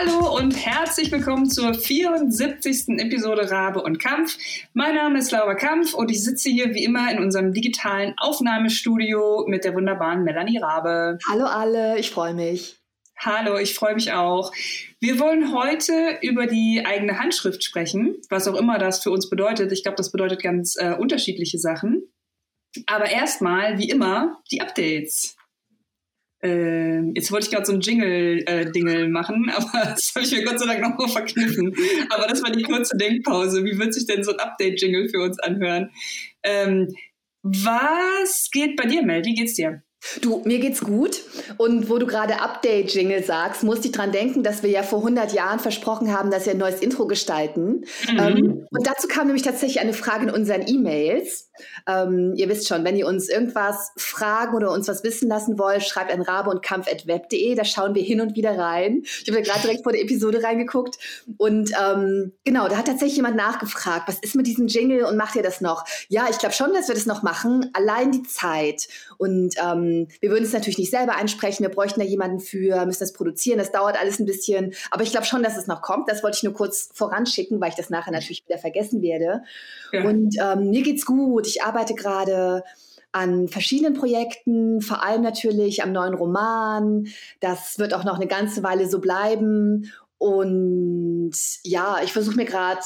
Hallo und herzlich willkommen zur 74. Episode Rabe und Kampf. Mein Name ist Laura Kampf und ich sitze hier wie immer in unserem digitalen Aufnahmestudio mit der wunderbaren Melanie Rabe. Hallo alle, ich freue mich. Hallo, ich freue mich auch. Wir wollen heute über die eigene Handschrift sprechen, was auch immer das für uns bedeutet. Ich glaube, das bedeutet ganz äh, unterschiedliche Sachen. Aber erstmal, wie immer, die Updates. Äh, jetzt wollte ich gerade so ein Jingle-Dingel äh, machen, aber das habe ich mir Gott sei Dank nochmal verkniffen. Aber das war die kurze Denkpause. Wie wird sich denn so ein Update-Jingle für uns anhören? Ähm, was geht bei dir, Mel? Wie geht's dir? Du, mir geht's gut. Und wo du gerade Update-Jingle sagst, musste ich dran denken, dass wir ja vor 100 Jahren versprochen haben, dass wir ein neues Intro gestalten. Mhm. Ähm, und dazu kam nämlich tatsächlich eine Frage in unseren E-Mails. Ähm, ihr wisst schon, wenn ihr uns irgendwas fragen oder uns was wissen lassen wollt, schreibt an rabe und kampf.web.de. Da schauen wir hin und wieder rein. Ich habe ja gerade direkt vor der Episode reingeguckt. Und ähm, genau, da hat tatsächlich jemand nachgefragt, was ist mit diesem Jingle und macht ihr das noch? Ja, ich glaube schon, dass wir das noch machen. Allein die Zeit. Und ähm, wir würden es natürlich nicht selber einsprechen. Wir bräuchten da jemanden für, müssen das produzieren. Das dauert alles ein bisschen. Aber ich glaube schon, dass es noch kommt. Das wollte ich nur kurz voranschicken, weil ich das nachher natürlich wieder vergessen werde. Ja. Und ähm, mir geht's gut ich arbeite gerade an verschiedenen Projekten, vor allem natürlich am neuen Roman. Das wird auch noch eine ganze Weile so bleiben. Und ja, ich versuche mir gerade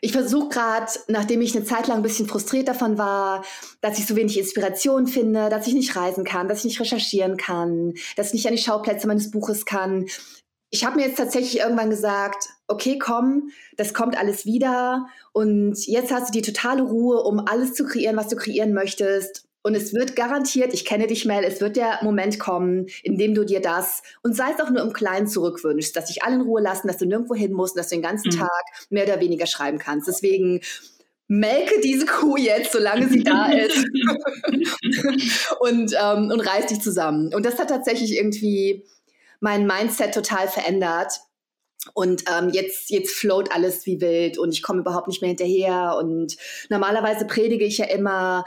ich versuche gerade, nachdem ich eine Zeit lang ein bisschen frustriert davon war, dass ich so wenig Inspiration finde, dass ich nicht reisen kann, dass ich nicht recherchieren kann, dass ich nicht an die Schauplätze meines Buches kann. Ich habe mir jetzt tatsächlich irgendwann gesagt, okay, komm, das kommt alles wieder und jetzt hast du die totale Ruhe, um alles zu kreieren, was du kreieren möchtest. Und es wird garantiert, ich kenne dich, Mel, es wird der Moment kommen, in dem du dir das und sei es auch nur im Kleinen zurückwünschst, dass dich alle in Ruhe lassen, dass du nirgendwo hin musst, dass du den ganzen mhm. Tag mehr oder weniger schreiben kannst. Deswegen melke diese Kuh jetzt, solange sie da ist und, ähm, und reiß dich zusammen. Und das hat tatsächlich irgendwie mein Mindset total verändert und ähm, jetzt, jetzt float alles wie wild und ich komme überhaupt nicht mehr hinterher. Und normalerweise predige ich ja immer,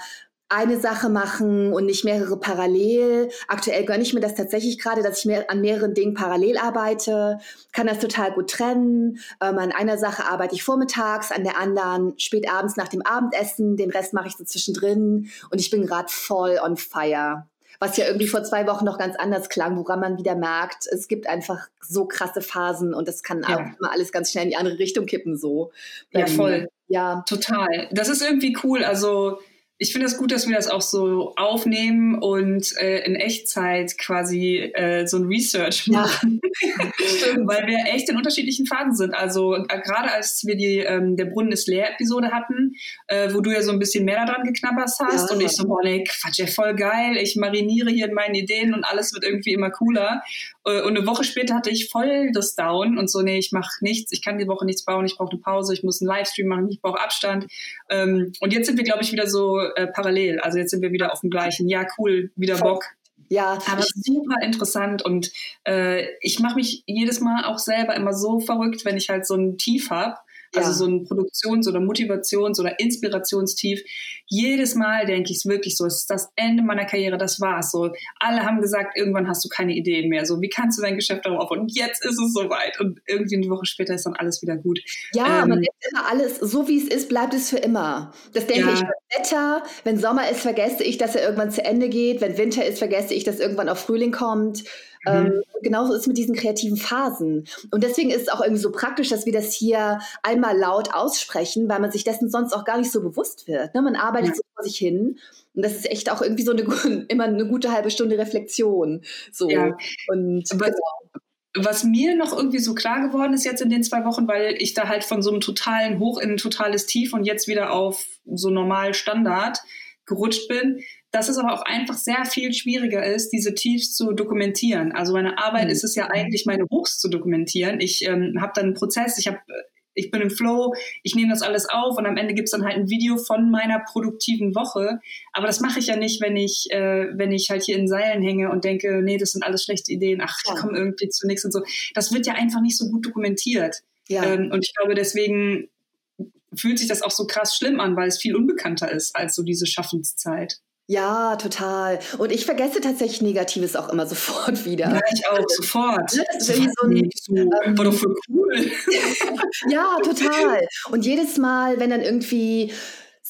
eine Sache machen und nicht mehrere parallel. Aktuell gönne ich mir das tatsächlich gerade, dass ich mehr, an mehreren Dingen parallel arbeite, kann das total gut trennen. Ähm, an einer Sache arbeite ich vormittags, an der anderen spät abends nach dem Abendessen, den Rest mache ich so zwischendrin und ich bin gerade voll on fire was ja irgendwie vor zwei Wochen noch ganz anders klang, woran man wieder merkt, es gibt einfach so krasse Phasen und es kann ja. auch immer alles ganz schnell in die andere Richtung kippen, so. Ja, voll. Ja. Total. Das ist irgendwie cool. Also, ich finde es das gut, dass wir das auch so aufnehmen und äh, in Echtzeit quasi äh, so ein Research machen, ja. weil wir echt in unterschiedlichen Phasen sind. Also äh, gerade als wir die ähm, der Brunnen ist leer Episode hatten, äh, wo du ja so ein bisschen mehr daran geknabbert hast ja. und ich so, boah, nee, Quatsch, ja voll geil, ich mariniere hier in meinen Ideen und alles wird irgendwie immer cooler. Äh, und eine Woche später hatte ich voll das Down und so, nee, ich mache nichts, ich kann die Woche nichts bauen, ich brauche eine Pause, ich muss einen Livestream machen, ich brauche Abstand. Ähm, und jetzt sind wir, glaube ich, wieder so äh, parallel. Also jetzt sind wir wieder auf dem gleichen. Ja, cool, wieder Bock. Ja, aber super interessant und äh, ich mache mich jedes Mal auch selber immer so verrückt, wenn ich halt so ein Tief habe also ja. so ein Produktions- oder Motivations- oder Inspirationstief. Jedes Mal denke ich es wirklich so, es ist das Ende meiner Karriere, das war's. So, alle haben gesagt, irgendwann hast du keine Ideen mehr. So, wie kannst du dein Geschäft darauf aufbauen? Und jetzt ist es soweit. Und irgendwie eine Woche später ist dann alles wieder gut. Ja, ähm, man denkt immer alles, so wie es ist, bleibt es für immer. Das denke ja. ich beim Wetter. Wenn Sommer ist, vergesse ich, dass er irgendwann zu Ende geht. Wenn Winter ist, vergesse ich, dass irgendwann auch Frühling kommt. Mhm. Ähm, genauso ist es mit diesen kreativen Phasen. Und deswegen ist es auch irgendwie so praktisch, dass wir das hier einmal laut aussprechen, weil man sich dessen sonst auch gar nicht so bewusst wird. Ne? Man arbeitet ja. so vor sich hin. Und das ist echt auch irgendwie so eine, immer eine gute halbe Stunde Reflexion. So. Ja. Und Aber genau was mir noch irgendwie so klar geworden ist jetzt in den zwei Wochen, weil ich da halt von so einem totalen Hoch in ein totales Tief und jetzt wieder auf so normal Standard gerutscht bin, dass es aber auch einfach sehr viel schwieriger ist, diese Tiefs zu dokumentieren. Also meine Arbeit mhm. ist es ja eigentlich, meine Hochs zu dokumentieren. Ich ähm, habe dann einen Prozess, ich habe ich bin im Flow, ich nehme das alles auf und am Ende gibt's dann halt ein Video von meiner produktiven Woche. Aber das mache ich ja nicht, wenn ich, äh, wenn ich halt hier in Seilen hänge und denke, nee, das sind alles schlechte Ideen, ach, ich komme irgendwie zu nichts und so. Das wird ja einfach nicht so gut dokumentiert. Ja. Ähm, und ich glaube, deswegen fühlt sich das auch so krass schlimm an, weil es viel unbekannter ist als so diese Schaffenszeit. Ja, total. Und ich vergesse tatsächlich Negatives auch immer sofort wieder. Ja, ich auch, sofort. Ne, das ist irgendwie so ein. So, ähm, war doch voll cool. ja, total. Und jedes Mal, wenn dann irgendwie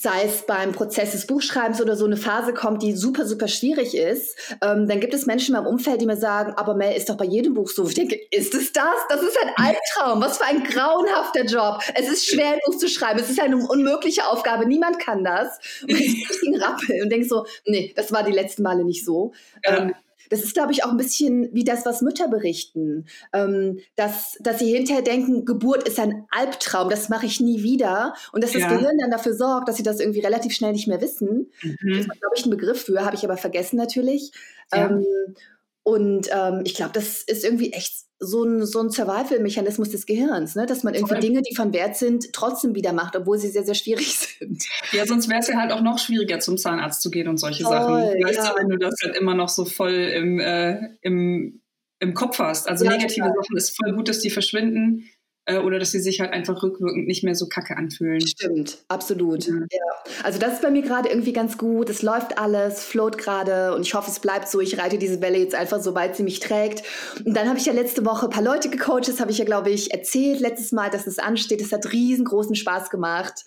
sei es beim Prozess des Buchschreibens oder so eine Phase kommt, die super, super schwierig ist, ähm, dann gibt es Menschen in meinem Umfeld, die mir sagen, aber Mel, ist doch bei jedem Buch so. Ich denke, ist es das? Das ist ein Albtraum. Was für ein grauenhafter Job. Es ist schwer, ein Buch zu schreiben. Es ist eine unmögliche Aufgabe. Niemand kann das. Und ich kriege einen Rappel und denke so, nee, das war die letzten Male nicht so. Ja. Ähm, das ist, glaube ich, auch ein bisschen wie das, was Mütter berichten, ähm, dass, dass sie hinterher denken, Geburt ist ein Albtraum, das mache ich nie wieder. Und dass das ja. Gehirn dann dafür sorgt, dass sie das irgendwie relativ schnell nicht mehr wissen. Mhm. Das ist, glaube ich, ein Begriff für, habe ich aber vergessen natürlich. Ja. Ähm, und ähm, ich glaube, das ist irgendwie echt so ein, so ein Survival-Mechanismus des Gehirns, ne? dass man irgendwie. Dinge, die von Wert sind, trotzdem wieder macht, obwohl sie sehr, sehr schwierig sind. Ja, sonst wäre es ja halt auch noch schwieriger, zum Zahnarzt zu gehen und solche voll, Sachen. Weißt ja. du, wenn du das halt immer noch so voll im, äh, im, im Kopf hast. Also ja, negative ja. Sachen ist voll gut, dass die verschwinden oder dass sie sich halt einfach rückwirkend nicht mehr so kacke anfühlen. Stimmt, absolut. Ja. ja. Also das ist bei mir gerade irgendwie ganz gut. Es läuft alles, float gerade und ich hoffe, es bleibt so. Ich reite diese Welle jetzt einfach so weit sie mich trägt. Und dann habe ich ja letzte Woche ein paar Leute gecoacht. Das habe ich ja, glaube ich, erzählt letztes Mal, dass es ansteht. Es hat riesengroßen Spaß gemacht.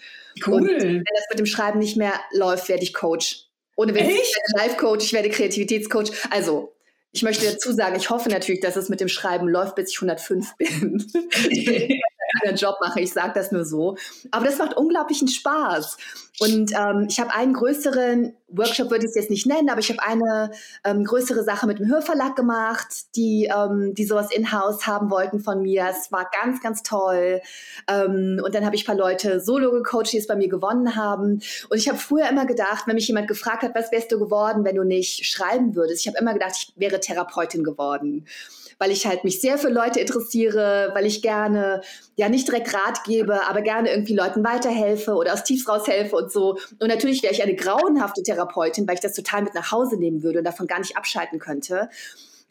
Cool. Und wenn das mit dem Schreiben nicht mehr läuft, werde ich Coach. Ohne wenn ich werde Life-Coach, ich werde Kreativitätscoach. Also ich möchte dazu sagen, ich hoffe natürlich, dass es mit dem Schreiben läuft, bis ich 105 bin. einen Job mache, ich sage das nur so. Aber das macht unglaublichen Spaß. Und ähm, ich habe einen größeren Workshop, würde ich es jetzt nicht nennen, aber ich habe eine ähm, größere Sache mit dem Hörverlag gemacht, die, ähm, die sowas in-house haben wollten von mir. Es war ganz, ganz toll. Ähm, und dann habe ich ein paar Leute solo gecoacht, die es bei mir gewonnen haben. Und ich habe früher immer gedacht, wenn mich jemand gefragt hat, was wärst du geworden, wenn du nicht schreiben würdest, ich habe immer gedacht, ich wäre Therapeutin geworden weil ich halt mich sehr für Leute interessiere, weil ich gerne, ja, nicht direkt Rat gebe, aber gerne irgendwie Leuten weiterhelfe oder aus Tiefs raushelfe und so. Und natürlich wäre ich eine grauenhafte Therapeutin, weil ich das total mit nach Hause nehmen würde und davon gar nicht abschalten könnte.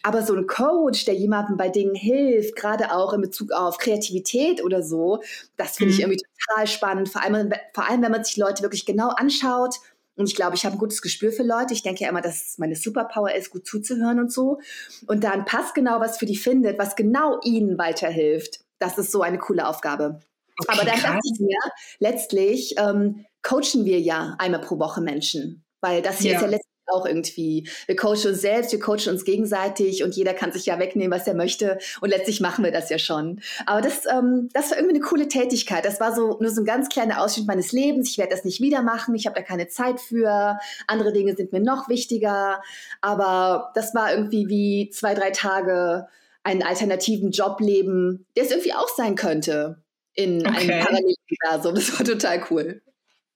Aber so ein Coach, der jemandem bei Dingen hilft, gerade auch in Bezug auf Kreativität oder so, das finde ich mhm. irgendwie total spannend. Vor allem, vor allem, wenn man sich Leute wirklich genau anschaut und ich glaube, ich habe ein gutes Gespür für Leute. Ich denke ja immer, dass meine Superpower ist, gut zuzuhören und so. Und dann passt genau, was für die findet, was genau ihnen weiterhilft. Das ist so eine coole Aufgabe. Okay, Aber dann dachte ich mir, letztlich ähm, coachen wir ja einmal pro Woche Menschen. Weil das hier ja. ist ja letztlich auch irgendwie. Wir coachen uns selbst, wir coachen uns gegenseitig und jeder kann sich ja wegnehmen, was er möchte. Und letztlich machen wir das ja schon. Aber das, ähm, das war irgendwie eine coole Tätigkeit. Das war so nur so ein ganz kleiner Ausschnitt meines Lebens. Ich werde das nicht wieder machen. Ich habe da keine Zeit für. Andere Dinge sind mir noch wichtiger. Aber das war irgendwie wie zwei, drei Tage einen alternativen Job leben, der es irgendwie auch sein könnte in okay. einem Paralleluniversum. Das war total cool.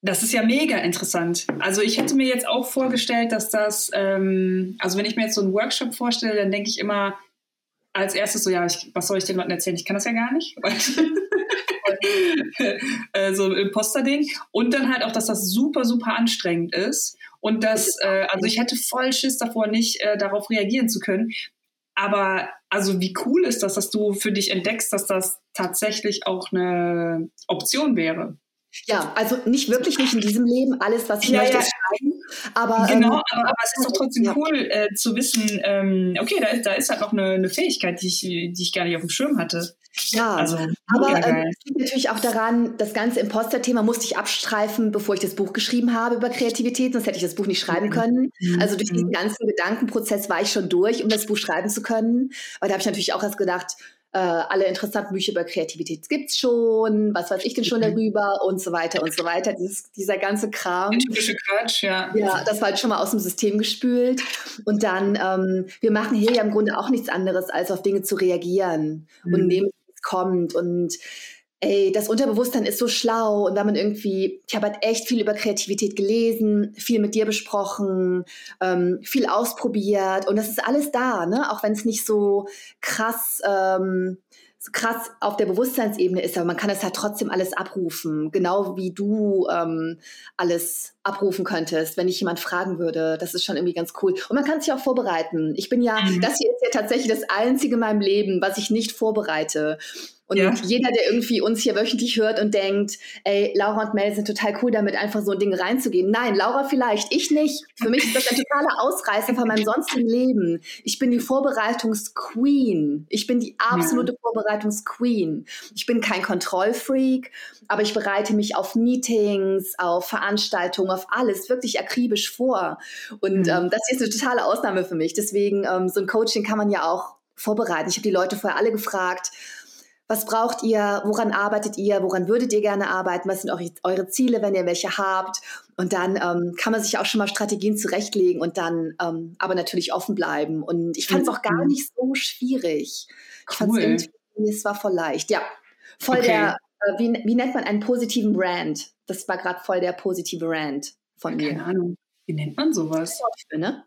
Das ist ja mega interessant. Also ich hätte mir jetzt auch vorgestellt, dass das, ähm, also wenn ich mir jetzt so einen Workshop vorstelle, dann denke ich immer als erstes so, ja, ich, was soll ich den Leuten erzählen? Ich kann das ja gar nicht. äh, so ein Imposter-Ding. Und dann halt auch, dass das super, super anstrengend ist. Und dass, äh, also ich hätte voll Schiss davor, nicht äh, darauf reagieren zu können. Aber also wie cool ist das, dass du für dich entdeckst, dass das tatsächlich auch eine Option wäre? Ja, also nicht wirklich nicht in diesem Leben. Alles, was ich ja, möchte, ja. ist schreiben. Aber, genau, ähm, aber, aber, es ist doch trotzdem ja. cool äh, zu wissen, ähm, okay, da ist, da ist halt noch eine, eine, Fähigkeit, die ich, die ich gar nicht auf dem Schirm hatte. Ja, also, aber ähm, es liegt natürlich auch daran, das ganze Imposter-Thema musste ich abstreifen, bevor ich das Buch geschrieben habe über Kreativität, sonst hätte ich das Buch nicht schreiben mhm. können. Mhm. Also durch diesen mhm. ganzen Gedankenprozess war ich schon durch, um das Buch schreiben zu können. Aber da habe ich natürlich auch erst gedacht, äh, alle interessanten Bücher über Kreativität gibt's schon, was weiß ich denn schon mhm. darüber und so weiter und so weiter. Dieses, dieser ganze Kram. Der typische Quatsch, ja. Ja, das war halt schon mal aus dem System gespült. Und dann, ähm, wir machen hier ja im Grunde auch nichts anderes, als auf Dinge zu reagieren mhm. und nehmen, es kommt. Und ey, das Unterbewusstsein ist so schlau und wenn man irgendwie, ich habe halt echt viel über Kreativität gelesen, viel mit dir besprochen, ähm, viel ausprobiert und das ist alles da, ne? Auch wenn es nicht so krass, ähm, so krass auf der Bewusstseinsebene ist, aber man kann es halt trotzdem alles abrufen, genau wie du ähm, alles abrufen könntest, wenn ich jemand fragen würde. Das ist schon irgendwie ganz cool. Und man kann sich auch vorbereiten. Ich bin ja, mhm. das hier ist ja tatsächlich das Einzige in meinem Leben, was ich nicht vorbereite. Und ja. jeder, der irgendwie uns hier wöchentlich hört und denkt, ey, Laura und Mel sind total cool, damit einfach so ein Ding reinzugehen. Nein, Laura vielleicht, ich nicht. Für mich ist das ein totaler Ausreißer von meinem sonstigen Leben. Ich bin die Vorbereitungsqueen. Ich bin die absolute ja. Vorbereitungsqueen. Ich bin kein Kontrollfreak, aber ich bereite mich auf Meetings, auf Veranstaltungen, auf alles wirklich akribisch vor. Und mhm. ähm, das hier ist eine totale Ausnahme für mich. Deswegen, ähm, so ein Coaching kann man ja auch vorbereiten. Ich habe die Leute vorher alle gefragt, was braucht ihr? Woran arbeitet ihr? Woran würdet ihr gerne arbeiten? Was sind eure, eure Ziele, wenn ihr welche habt? Und dann ähm, kann man sich auch schon mal Strategien zurechtlegen und dann ähm, aber natürlich offen bleiben. Und ich fand es auch gar mhm. nicht so schwierig. Ich fand es es war voll leicht. Ja, voll okay. der, äh, wie, wie nennt man einen positiven Brand? Das war gerade voll der positive Rand von mir. Keine Ahnung. Wie nennt man sowas? Wort für, ne?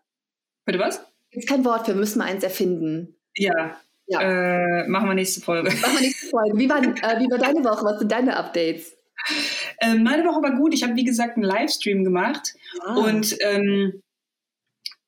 Bitte was? Gibt kein Wort für, müssen wir eins erfinden. Ja, ja. Äh, machen wir nächste Folge. Machen wir nächste Folge. Wie war, äh, wie war deine Woche? Was sind deine Updates? Ähm, meine Woche war gut. Ich habe, wie gesagt, einen Livestream gemacht ah. und ähm,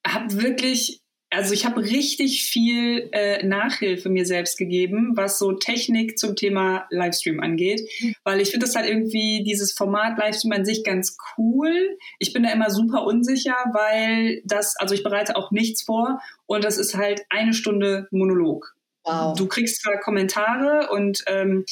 habe wirklich, also ich habe richtig viel äh, Nachhilfe mir selbst gegeben, was so Technik zum Thema Livestream angeht, mhm. weil ich finde das halt irgendwie dieses Format Livestream an sich ganz cool. Ich bin da immer super unsicher, weil das, also ich bereite auch nichts vor und das ist halt eine Stunde Monolog. Wow. Du kriegst zwar Kommentare und ähm,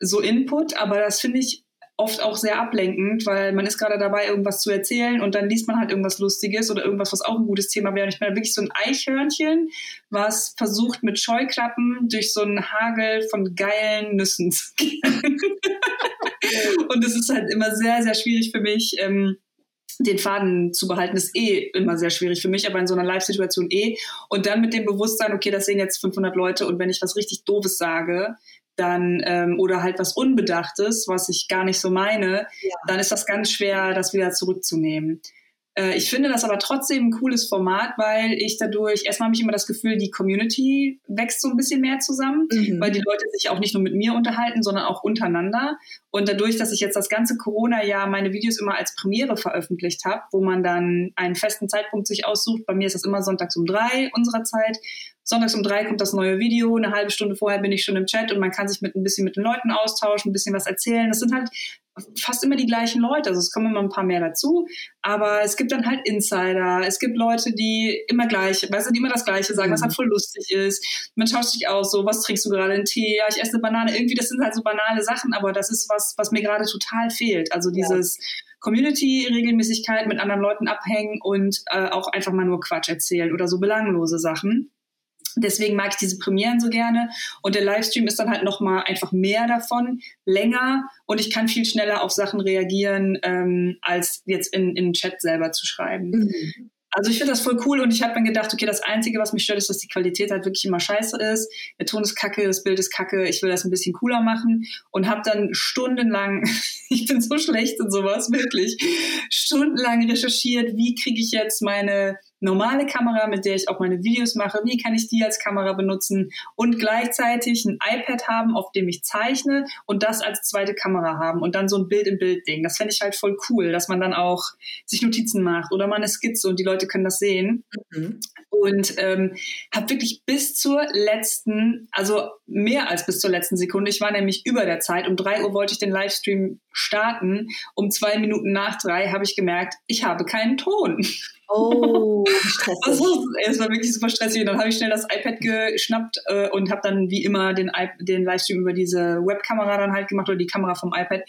so Input, aber das finde ich oft auch sehr ablenkend, weil man ist gerade dabei, irgendwas zu erzählen und dann liest man halt irgendwas Lustiges oder irgendwas, was auch ein gutes Thema wäre. Und ich bin wirklich so ein Eichhörnchen, was versucht mit Scheuklappen durch so einen Hagel von geilen Nüssen zu gehen. und es ist halt immer sehr, sehr schwierig für mich, ähm, den Faden zu behalten, ist eh immer sehr schwierig für mich, aber in so einer Live-Situation eh. Und dann mit dem Bewusstsein, okay, das sehen jetzt 500 Leute und wenn ich was richtig Doofes sage, dann ähm, oder halt was Unbedachtes, was ich gar nicht so meine, ja. dann ist das ganz schwer, das wieder zurückzunehmen. Äh, ich finde das aber trotzdem ein cooles Format, weil ich dadurch, erstmal habe ich immer das Gefühl, die Community wächst so ein bisschen mehr zusammen, mhm. weil die Leute sich auch nicht nur mit mir unterhalten, sondern auch untereinander. Und dadurch, dass ich jetzt das ganze Corona-Jahr meine Videos immer als Premiere veröffentlicht habe, wo man dann einen festen Zeitpunkt sich aussucht, bei mir ist das immer sonntags um drei unserer Zeit. Sonntags um drei kommt das neue Video, eine halbe Stunde vorher bin ich schon im Chat und man kann sich mit ein bisschen mit den Leuten austauschen, ein bisschen was erzählen. Das sind halt fast immer die gleichen Leute. Also es kommen immer ein paar mehr dazu, aber es gibt dann halt Insider. Es gibt Leute, die immer gleich, weißt du, die immer das Gleiche sagen, mhm. was halt voll lustig ist. Man tauscht sich aus, so, was trinkst du gerade, einen Tee? Ja, ich esse eine Banane. Irgendwie, das sind halt so banale Sachen, aber das ist was, was mir gerade total fehlt. Also dieses ja. Community-Regelmäßigkeit mit anderen Leuten abhängen und äh, auch einfach mal nur Quatsch erzählen oder so belanglose Sachen. Deswegen mag ich diese Premieren so gerne. Und der Livestream ist dann halt nochmal einfach mehr davon, länger und ich kann viel schneller auf Sachen reagieren, ähm, als jetzt in, in den Chat selber zu schreiben. Mhm. Also ich finde das voll cool und ich habe dann gedacht, okay, das Einzige, was mich stört, ist, dass die Qualität halt wirklich immer scheiße ist. Der Ton ist kacke, das Bild ist kacke, ich will das ein bisschen cooler machen und habe dann stundenlang, ich bin so schlecht in sowas, wirklich, stundenlang recherchiert, wie kriege ich jetzt meine normale Kamera, mit der ich auch meine Videos mache, wie kann ich die als Kamera benutzen und gleichzeitig ein iPad haben, auf dem ich zeichne und das als zweite Kamera haben und dann so ein Bild-in-Bild-Ding. Das fände ich halt voll cool, dass man dann auch sich Notizen macht oder mal eine Skizze und die Leute können das sehen. Mhm. Und ähm, habe wirklich bis zur letzten, also mehr als bis zur letzten Sekunde, ich war nämlich über der Zeit, um drei Uhr wollte ich den Livestream starten, um zwei Minuten nach drei habe ich gemerkt, ich habe keinen Ton. Oh, stressig. Also, es war wirklich super stressig. Und dann habe ich schnell das iPad geschnappt äh, und habe dann wie immer den, den Livestream über diese Webkamera dann halt gemacht oder die Kamera vom iPad.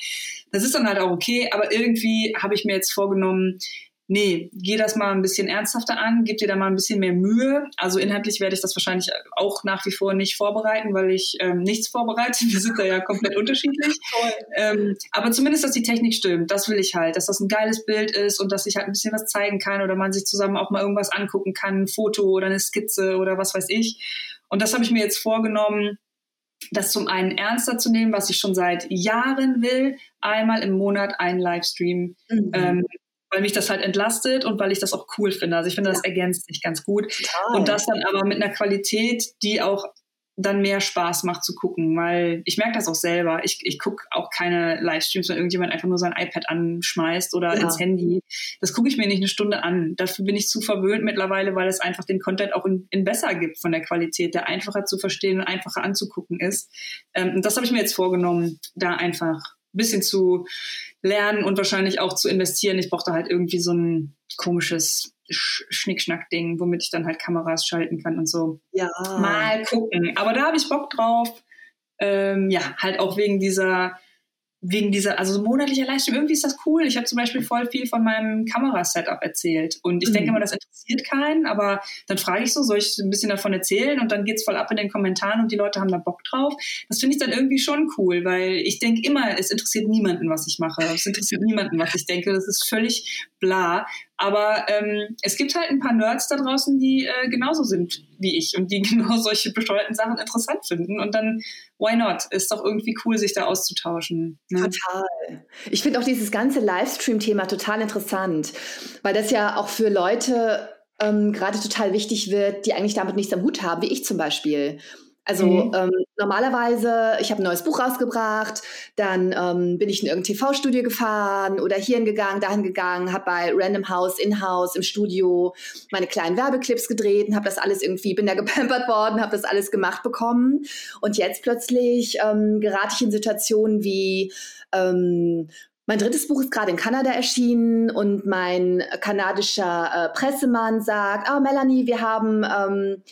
Das ist dann halt auch okay, aber irgendwie habe ich mir jetzt vorgenommen, nee, geh das mal ein bisschen ernsthafter an, gib dir da mal ein bisschen mehr Mühe. Also inhaltlich werde ich das wahrscheinlich auch nach wie vor nicht vorbereiten, weil ich ähm, nichts vorbereite. Wir sind da ja komplett unterschiedlich. Ähm, aber zumindest, dass die Technik stimmt, das will ich halt, dass das ein geiles Bild ist und dass ich halt ein bisschen was zeigen kann oder man sich zusammen auch mal irgendwas angucken kann, ein Foto oder eine Skizze oder was weiß ich. Und das habe ich mir jetzt vorgenommen, das zum einen ernster zu nehmen, was ich schon seit Jahren will, einmal im Monat einen Livestream mhm. ähm, weil mich das halt entlastet und weil ich das auch cool finde. Also ich finde, das ergänzt sich ganz gut. Total. Und das dann aber mit einer Qualität, die auch dann mehr Spaß macht zu gucken, weil ich merke das auch selber. Ich, ich gucke auch keine Livestreams, wenn irgendjemand einfach nur sein iPad anschmeißt oder ja. ins Handy. Das gucke ich mir nicht eine Stunde an. Dafür bin ich zu verwöhnt mittlerweile, weil es einfach den Content auch in, in besser gibt von der Qualität, der einfacher zu verstehen und einfacher anzugucken ist. Ähm, und das habe ich mir jetzt vorgenommen, da einfach ein bisschen zu lernen und wahrscheinlich auch zu investieren. Ich brauche da halt irgendwie so ein komisches Schnickschnack-Ding, womit ich dann halt Kameras schalten kann und so. Ja. Mal gucken. Aber da habe ich Bock drauf. Ähm, ja, halt auch wegen dieser wegen dieser, also so monatlicher Livestream, irgendwie ist das cool. Ich habe zum Beispiel voll viel von meinem Kamerasetup erzählt. Und ich mhm. denke mal, das interessiert keinen, aber dann frage ich so, soll ich ein bisschen davon erzählen? Und dann geht's voll ab in den Kommentaren und die Leute haben da Bock drauf. Das finde ich dann irgendwie schon cool, weil ich denke immer, es interessiert niemanden, was ich mache. Es interessiert niemanden, was ich denke. Das ist völlig bla. Aber ähm, es gibt halt ein paar Nerds da draußen, die äh, genauso sind wie ich und die genau solche bescheuerten Sachen interessant finden. Und dann, why not? Ist doch irgendwie cool, sich da auszutauschen. Ne? Total. Ich finde auch dieses ganze Livestream-Thema total interessant, weil das ja auch für Leute ähm, gerade total wichtig wird, die eigentlich damit nichts am Hut haben, wie ich zum Beispiel. Also mhm. ähm, normalerweise, ich habe ein neues Buch rausgebracht, dann ähm, bin ich in irgendein TV-Studio gefahren oder hierhin gegangen, dahin gegangen, habe bei Random House, In-House, im Studio meine kleinen Werbeclips gedreht und habe das alles irgendwie, bin da gepampert worden, habe das alles gemacht bekommen. Und jetzt plötzlich ähm, gerate ich in Situationen wie, ähm, mein drittes Buch ist gerade in Kanada erschienen und mein kanadischer äh, Pressemann sagt, oh Melanie, wir haben... Ähm,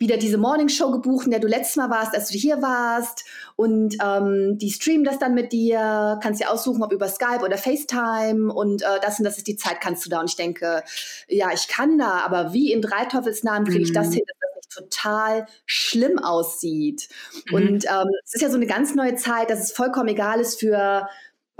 wieder diese Morning Show gebucht, in der du letztes Mal warst, als du hier warst. Und ähm, die streamen das dann mit dir. Kannst dir aussuchen, ob über Skype oder FaceTime. Und äh, das und das ist die Zeit, kannst du da. Und ich denke, ja, ich kann da, aber wie in drei Teufelsnamen kriege ich das mhm. hin, dass das nicht total schlimm aussieht. Mhm. Und ähm, es ist ja so eine ganz neue Zeit, dass es vollkommen egal ist für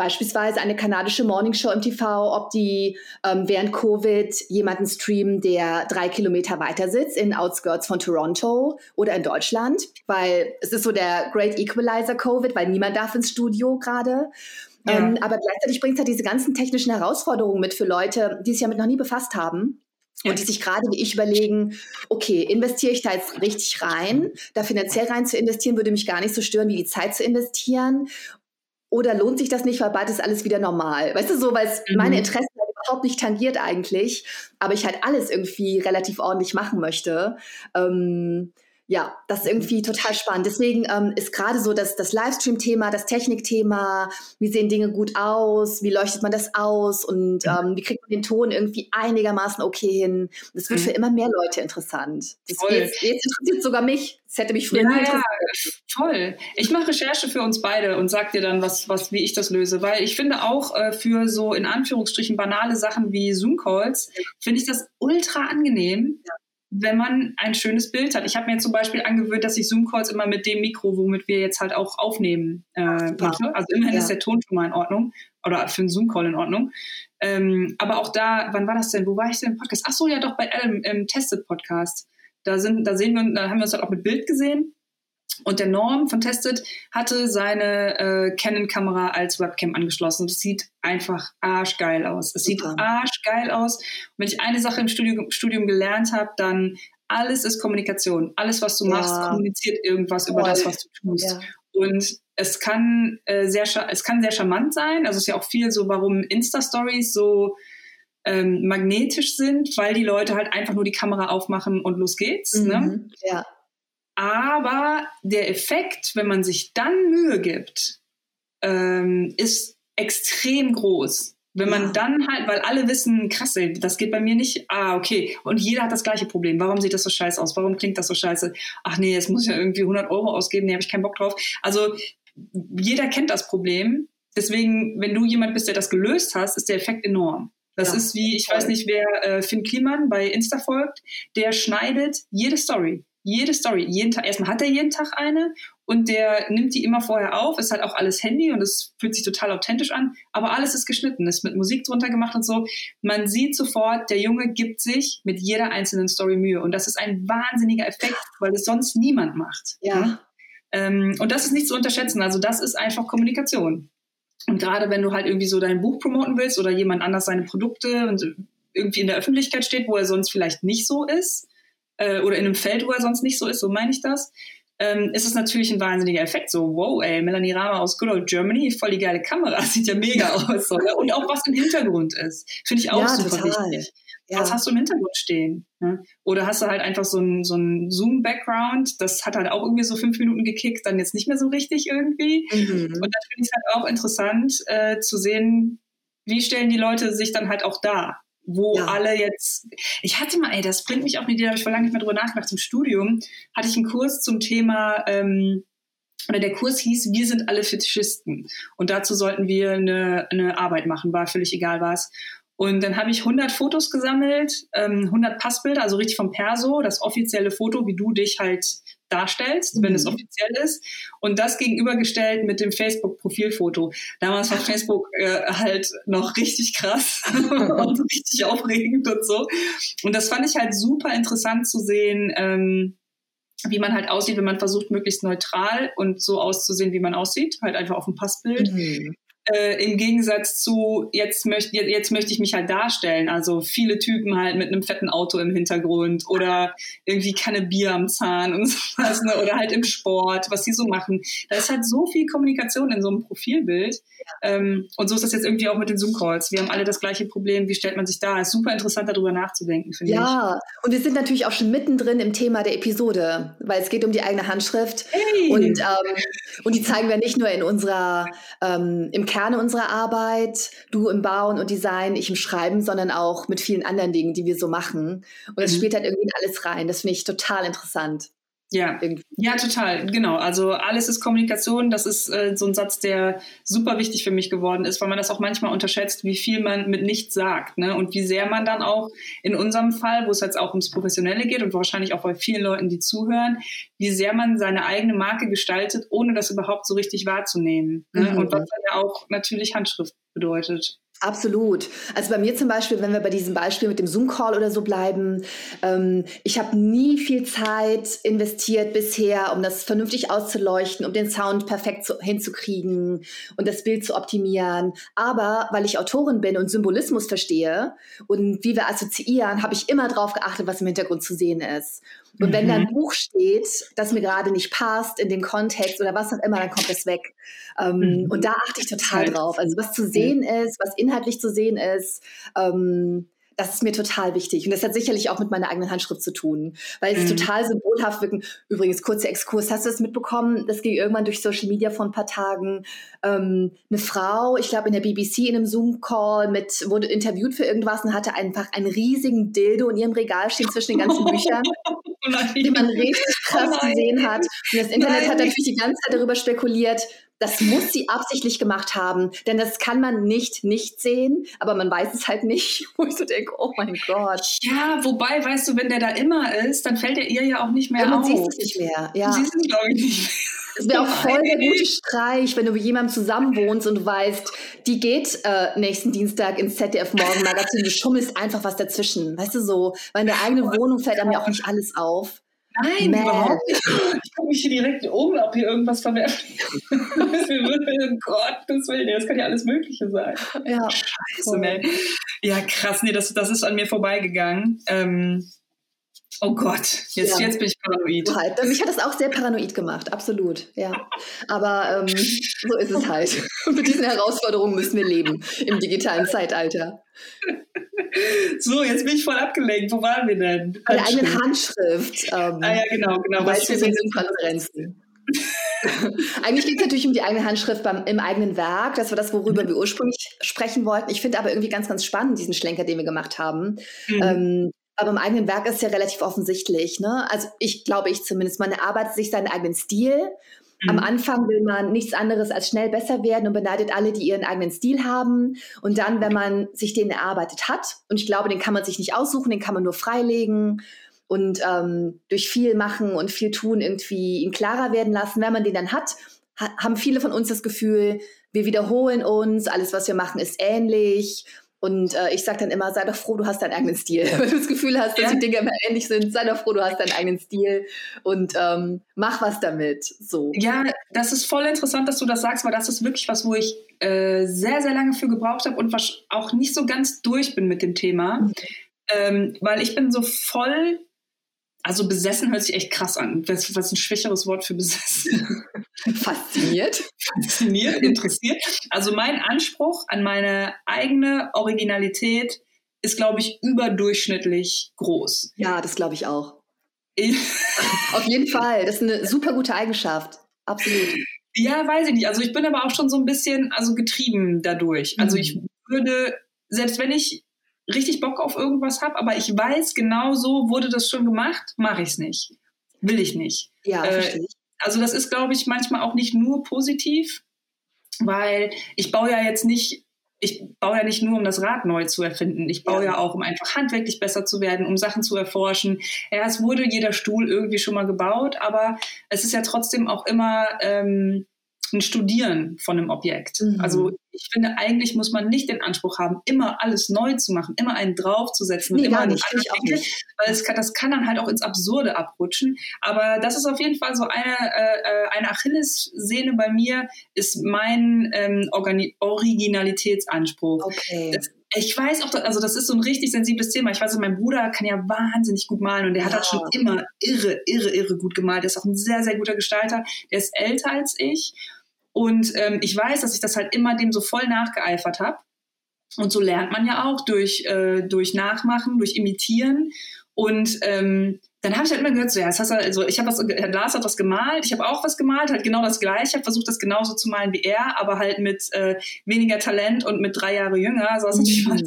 beispielsweise eine kanadische Morningshow im TV, ob die ähm, während Covid jemanden streamen, der drei Kilometer weiter sitzt in Outskirts von Toronto oder in Deutschland, weil es ist so der Great Equalizer Covid, weil niemand darf ins Studio gerade. Ja. Ähm, aber gleichzeitig bringt es halt diese ganzen technischen Herausforderungen mit für Leute, die sich damit noch nie befasst haben. Und die sich gerade wie ich überlegen, okay, investiere ich da jetzt richtig rein? Da finanziell rein zu investieren, würde mich gar nicht so stören, wie die Zeit zu investieren. Oder lohnt sich das nicht, weil bald ist alles wieder normal? Weißt du, so, weil es mhm. meine Interessen halt überhaupt nicht tangiert eigentlich, aber ich halt alles irgendwie relativ ordentlich machen möchte. Ähm, ja, das ist irgendwie total spannend. Deswegen ähm, ist gerade so das, das Livestream-Thema, das Technik-Thema, wie sehen Dinge gut aus, wie leuchtet man das aus und ähm, wie kriegt man den Ton irgendwie einigermaßen okay hin. Das wird mhm. für immer mehr Leute interessant. Jetzt, jetzt interessiert sogar mich. Das hätte mich früher ja, interessiert. Ja, voll. Ich mache Recherche für uns beide und sag dir dann, was, was, wie ich das löse. Weil ich finde auch äh, für so in Anführungsstrichen banale Sachen wie Zoom-Calls, finde ich das ultra angenehm. Ja wenn man ein schönes Bild hat. Ich habe mir zum Beispiel angewöhnt, dass ich Zoom-Calls immer mit dem Mikro, womit wir jetzt halt auch aufnehmen, äh, mache. Also immerhin ja. ist der Ton schon mal in Ordnung oder für einen Zoom-Call in Ordnung. Ähm, aber auch da, wann war das denn? Wo war ich denn im Podcast? Ach so, ja doch, bei Adam im Tested Podcast. Da sind, da sehen wir, da haben wir uns halt auch mit Bild gesehen. Und der Norm von Tested hatte seine äh, Canon-Kamera als Webcam angeschlossen. Es sieht einfach arschgeil aus. Es sieht arschgeil aus. Und wenn ich eine Sache im Studium, Studium gelernt habe, dann alles ist Kommunikation. Alles, was du ja. machst, kommuniziert irgendwas Voll. über das, was du tust. Ja. Und es kann äh, sehr, es kann sehr charmant sein. Also es ist ja auch viel so, warum Insta-Stories so ähm, magnetisch sind, weil die Leute halt einfach nur die Kamera aufmachen und los geht's. Ne? Mhm. Ne? Ja. Aber der Effekt, wenn man sich dann Mühe gibt, ähm, ist extrem groß. Wenn man ja. dann halt, weil alle wissen, krass, ey, das geht bei mir nicht. Ah, okay. Und jeder hat das gleiche Problem. Warum sieht das so scheiße aus? Warum klingt das so scheiße? Ach nee, jetzt muss ich ja irgendwie 100 Euro ausgeben. Nee, habe ich keinen Bock drauf. Also jeder kennt das Problem. Deswegen, wenn du jemand bist, der das gelöst hast, ist der Effekt enorm. Das ja. ist wie, ich weiß nicht, wer äh, Finn Kliman bei Insta folgt, der schneidet jede Story jede Story, jeden Tag, erstmal hat er jeden Tag eine und der nimmt die immer vorher auf, ist halt auch alles Handy und es fühlt sich total authentisch an, aber alles ist geschnitten, ist mit Musik drunter gemacht und so. Man sieht sofort, der Junge gibt sich mit jeder einzelnen Story Mühe und das ist ein wahnsinniger Effekt, weil es sonst niemand macht. Ja. Ähm, und das ist nicht zu unterschätzen, also das ist einfach Kommunikation. Und gerade wenn du halt irgendwie so dein Buch promoten willst oder jemand anders seine Produkte und irgendwie in der Öffentlichkeit steht, wo er sonst vielleicht nicht so ist, äh, oder in einem Feld, wo er sonst nicht so ist, so meine ich das, ähm, ist es natürlich ein wahnsinniger Effekt. So, wow, ey, Melanie Rama aus Good Old Germany, voll die geile Kamera, sieht ja mega aus. Oder? Und auch was im Hintergrund ist, finde ich auch ja, super total. wichtig. Ja. Was hast du im Hintergrund stehen? Ne? Oder hast du halt einfach so ein, so Zoom-Background, das hat halt auch irgendwie so fünf Minuten gekickt, dann jetzt nicht mehr so richtig irgendwie. Mhm. Und da finde ich es halt auch interessant äh, zu sehen, wie stellen die Leute sich dann halt auch da? Wo ja. alle jetzt, ich hatte mal, ey, das bringt mich auch mit dir, habe ich vor lange nicht mehr drüber nachgedacht, im Studium hatte ich einen Kurs zum Thema, ähm, oder der Kurs hieß, wir sind alle Fetischisten. Und dazu sollten wir eine, eine Arbeit machen, war völlig egal was. Und dann habe ich 100 Fotos gesammelt, ähm, 100 Passbilder, also richtig vom Perso, das offizielle Foto, wie du dich halt darstellst, mhm. wenn es mhm. offiziell ist. Und das gegenübergestellt mit dem Facebook-Profilfoto. Damals war Facebook äh, halt noch richtig krass und richtig aufregend und so. Und das fand ich halt super interessant zu sehen, ähm, wie man halt aussieht, wenn man versucht, möglichst neutral und so auszusehen, wie man aussieht, halt einfach auf dem Passbild. Mhm äh, im Gegensatz zu jetzt möchte jetzt möchte ich mich halt darstellen. Also viele Typen halt mit einem fetten Auto im Hintergrund oder irgendwie keine Bier am Zahn und sowas, ne? oder halt im Sport, was sie so machen. Da ist halt so viel Kommunikation in so einem Profilbild. Ähm, und so ist das jetzt irgendwie auch mit den Zoom-Calls. Wir haben alle das gleiche Problem. Wie stellt man sich da? Ist super interessant, darüber nachzudenken, finde ja. ich. Ja, und wir sind natürlich auch schon mittendrin im Thema der Episode, weil es geht um die eigene Handschrift. Hey. Und, ähm, und die zeigen wir nicht nur in unserer, ähm, im Kerne unserer Arbeit, du im Bauen und Design, ich im Schreiben, sondern auch mit vielen anderen Dingen, die wir so machen. Und es mhm. spielt halt irgendwie in alles rein. Das finde ich total interessant. Ja, ja, total, genau. Also alles ist Kommunikation. Das ist äh, so ein Satz, der super wichtig für mich geworden ist, weil man das auch manchmal unterschätzt, wie viel man mit nichts sagt, ne? Und wie sehr man dann auch in unserem Fall, wo es jetzt auch ums Professionelle geht und wahrscheinlich auch bei vielen Leuten, die zuhören, wie sehr man seine eigene Marke gestaltet, ohne das überhaupt so richtig wahrzunehmen. Ne? Mhm. Und was dann ja auch natürlich Handschrift bedeutet. Absolut. Also bei mir zum Beispiel, wenn wir bei diesem Beispiel mit dem Zoom-Call oder so bleiben, ähm, ich habe nie viel Zeit investiert bisher, um das vernünftig auszuleuchten, um den Sound perfekt zu, hinzukriegen und das Bild zu optimieren. Aber weil ich Autorin bin und Symbolismus verstehe und wie wir assoziieren, habe ich immer darauf geachtet, was im Hintergrund zu sehen ist. Und mhm. wenn da ein mhm. Buch steht, das mir gerade nicht passt in dem Kontext oder was auch immer, dann kommt das weg. Ähm, mhm. Und da achte ich total drauf. Also was zu sehen ist, was inhaltlich zu sehen ist. Ähm, das ist mir total wichtig. Und das hat sicherlich auch mit meiner eigenen Handschrift zu tun, weil es mhm. total symbolhaft wirken. Übrigens, kurzer Exkurs, hast du das mitbekommen? Das ging irgendwann durch Social Media vor ein paar Tagen. Ähm, eine Frau, ich glaube in der BBC in einem Zoom-Call mit, wurde interviewt für irgendwas und hatte einfach einen riesigen Dildo in ihrem Regal stehen zwischen den ganzen Büchern. die man richtig krass oh gesehen hat. Und das Internet Nein. hat natürlich die ganze Zeit darüber spekuliert, das muss sie absichtlich gemacht haben, denn das kann man nicht nicht sehen, aber man weiß es halt nicht, wo ich so denke, oh mein Gott. Ja, wobei, weißt du, wenn der da immer ist, dann fällt er ihr ja auch nicht mehr ja, man auf. Man sieht es nicht mehr. Ja. Siehst es, glaube ich, nicht mehr. Es wäre auch voll der gute Streich, wenn du mit jemandem zusammenwohnst und weißt, die geht äh, nächsten Dienstag ins ZDF Morgenmagazin, du schummelst einfach was dazwischen. Weißt du so, weil in der eigenen oh Wohnung fällt einem ja auch nicht alles auf. Nein, Man. überhaupt nicht. Ich gucke mich hier direkt um, ob hier irgendwas verwerflich ist. oh Gott, das will das kann ja alles Mögliche sein. Ja. Scheiße, ne? Ja, krass, nee, das, das ist an mir vorbeigegangen. Ähm, oh Gott, jetzt, ja. jetzt bin ich paranoid. Halt. Mich hat das auch sehr paranoid gemacht, absolut, ja. Aber ähm, so ist es halt. Mit diesen Herausforderungen müssen wir leben im digitalen Zeitalter. So, jetzt bin ich voll abgelenkt. Wo waren wir denn? Bei der eigenen Handschrift. Ähm, ah ja, genau, genau. Was wir sind in Konferenzen. Eigentlich geht es natürlich um die eigene Handschrift beim, im eigenen Werk. Das war das, worüber wir ursprünglich sprechen wollten. Ich finde aber irgendwie ganz, ganz spannend, diesen Schlenker, den wir gemacht haben. Mhm. Ähm, aber im eigenen Werk ist ja relativ offensichtlich. Ne? Also ich glaube, ich zumindest, man erarbeitet sich seinen eigenen Stil am mhm. Anfang will man nichts anderes als schnell besser werden und beneidet alle, die ihren eigenen Stil haben. Und dann, wenn man sich den erarbeitet hat, und ich glaube, den kann man sich nicht aussuchen, den kann man nur freilegen und ähm, durch viel machen und viel tun irgendwie ihn klarer werden lassen. Wenn man den dann hat, ha haben viele von uns das Gefühl, wir wiederholen uns, alles, was wir machen, ist ähnlich und äh, ich sage dann immer, sei doch froh, du hast deinen eigenen Stil. Wenn du das Gefühl hast, dass ja. die Dinge immer ähnlich sind, sei doch froh, du hast deinen eigenen Stil und ähm, mach was damit. So. Ja, das ist voll interessant, dass du das sagst, weil das ist wirklich was, wo ich äh, sehr, sehr lange für gebraucht habe und was auch nicht so ganz durch bin mit dem Thema. Mhm. Ähm, weil ich bin so voll Also besessen hört sich echt krass an. Was, was ein schwächeres Wort für besessen? Fasziniert. Fasziniert, interessiert. Also mein Anspruch an meine eigene Originalität ist, glaube ich, überdurchschnittlich groß. Ja, das glaube ich auch. Auf jeden Fall. Das ist eine super gute Eigenschaft. Absolut. Ja, weiß ich nicht. Also ich bin aber auch schon so ein bisschen also getrieben dadurch. Also ich mhm. würde, selbst wenn ich richtig Bock auf irgendwas habe, aber ich weiß genau so wurde das schon gemacht, mache ich es nicht. Will ich nicht. Ja, äh, verstehe ich. Also das ist, glaube ich, manchmal auch nicht nur positiv, weil ich baue ja jetzt nicht ich baue ja nicht nur, um das Rad neu zu erfinden. Ich baue ja. ja. auch, um einfach handwerklich besser zu werden, um Sachen zu erforschen. Ja, es wurde jeder Stuhl irgendwie schon mal gebaut, aber es ist ja trotzdem auch immer ähm, ein Studieren von einem Objekt. Mhm. Also ich finde, eigentlich muss man nicht den Anspruch haben, immer alles neu zu machen, immer einen draufzusetzen nee, und immer einen anderen weil es kann, das kann dann halt auch ins Absurde abrutschen. Aber das ist auf jeden Fall so eine, äh, äh eine Achillessehne bei mir, ist mein ähm, Organi Originalitätsanspruch. Okay. Das, ich weiß auch, also das ist so ein richtig sensibles Thema. Ich weiß, mein Bruder kann ja wahnsinnig gut malen und der hat ja. das schon immer irre, irre, irre gut gemalt. Der ist auch ein sehr, sehr guter Gestalter. Der ist älter als ich und ähm, ich weiß, dass ich das halt immer dem so voll nachgeeifert habe. Und so lernt man ja auch durch, äh, durch Nachmachen, durch Imitieren. Und ähm, dann habe ich halt immer gehört, so, ja, das hast du, also ich habe was, Herr Lars hat was gemalt, ich habe auch was gemalt, halt genau das gleiche, ich habe versucht, das genauso zu malen wie er, aber halt mit äh, weniger Talent und mit drei Jahre jünger, sah es natürlich mhm. aus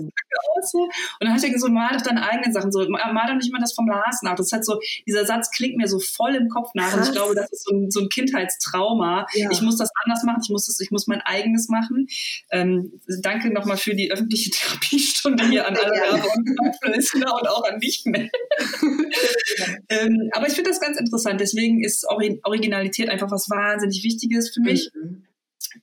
so. Und dann hat er gesagt, mal doch deine eigenen Sachen, so, mal doch nicht mal das vom Lars nach. Das ist halt so, dieser Satz klingt mir so voll im Kopf nach Krass. und ich glaube, das ist so ein, so ein Kindheitstrauma. Ja. Ich muss das anders machen, ich muss das, ich muss mein eigenes machen. Ähm, danke nochmal für die öffentliche Therapiestunde hier an alle ja. und, auch an Mel. ähm, aber ich finde das ganz interessant. Deswegen ist Originalität einfach was wahnsinnig Wichtiges für mich. Mhm.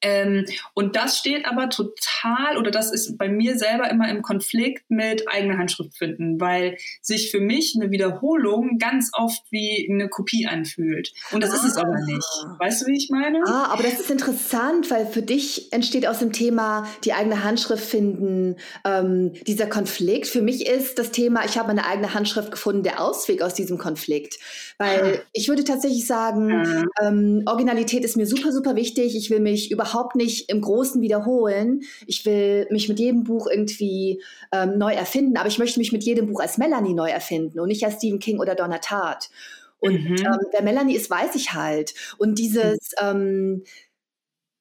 Ähm, und das steht aber total, oder das ist bei mir selber immer im Konflikt mit eigener Handschrift finden, weil sich für mich eine Wiederholung ganz oft wie eine Kopie anfühlt. Und das ah. ist es aber nicht. Ah. Weißt du, wie ich meine? Ah, aber das ist interessant, weil für dich entsteht aus dem Thema die eigene Handschrift finden ähm, dieser Konflikt. Für mich ist das Thema, ich habe meine eigene Handschrift gefunden, der Ausweg aus diesem Konflikt. Weil ah. ich würde tatsächlich sagen, ah. ähm, Originalität ist mir super, super wichtig. Ich will mich über überhaupt nicht im Großen wiederholen. Ich will mich mit jedem Buch irgendwie ähm, neu erfinden, aber ich möchte mich mit jedem Buch als Melanie neu erfinden und nicht als Stephen King oder Donna Tartt. Und mhm. ähm, wer Melanie ist, weiß ich halt. Und dieses, mhm. ähm,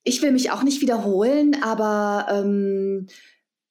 ich will mich auch nicht wiederholen, aber ähm,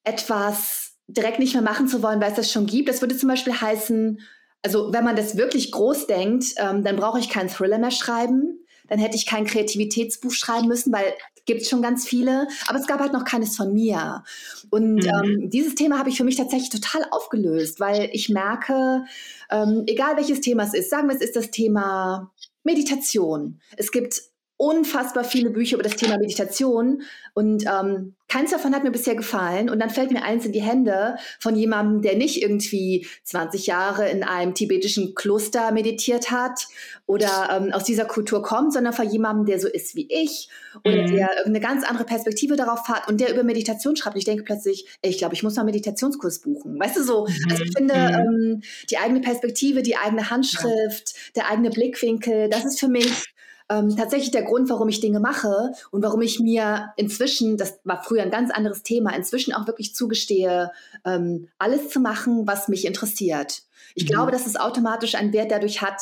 etwas direkt nicht mehr machen zu wollen, weil es das schon gibt. Das würde zum Beispiel heißen, also wenn man das wirklich groß denkt, ähm, dann brauche ich keinen Thriller mehr schreiben. Dann hätte ich kein Kreativitätsbuch schreiben müssen, weil gibt es schon ganz viele, aber es gab halt noch keines von mir. Und mhm. ähm, dieses Thema habe ich für mich tatsächlich total aufgelöst, weil ich merke, ähm, egal welches Thema es ist, sagen wir, es ist das Thema Meditation. Es gibt unfassbar viele Bücher über das Thema Meditation und ähm, keins davon hat mir bisher gefallen. Und dann fällt mir eins in die Hände von jemandem, der nicht irgendwie 20 Jahre in einem tibetischen Kloster meditiert hat oder ähm, aus dieser Kultur kommt, sondern von jemandem, der so ist wie ich oder mhm. der eine ganz andere Perspektive darauf hat und der über Meditation schreibt. Und ich denke plötzlich, ey, ich glaube, ich muss mal einen Meditationskurs buchen. Weißt du so? Mhm. Also ich finde, mhm. ähm, die eigene Perspektive, die eigene Handschrift, ja. der eigene Blickwinkel, das ist für mich ähm, tatsächlich der Grund, warum ich Dinge mache und warum ich mir inzwischen, das war früher ein ganz anderes Thema, inzwischen auch wirklich zugestehe, ähm, alles zu machen, was mich interessiert. Ich mhm. glaube, dass es automatisch einen Wert dadurch hat,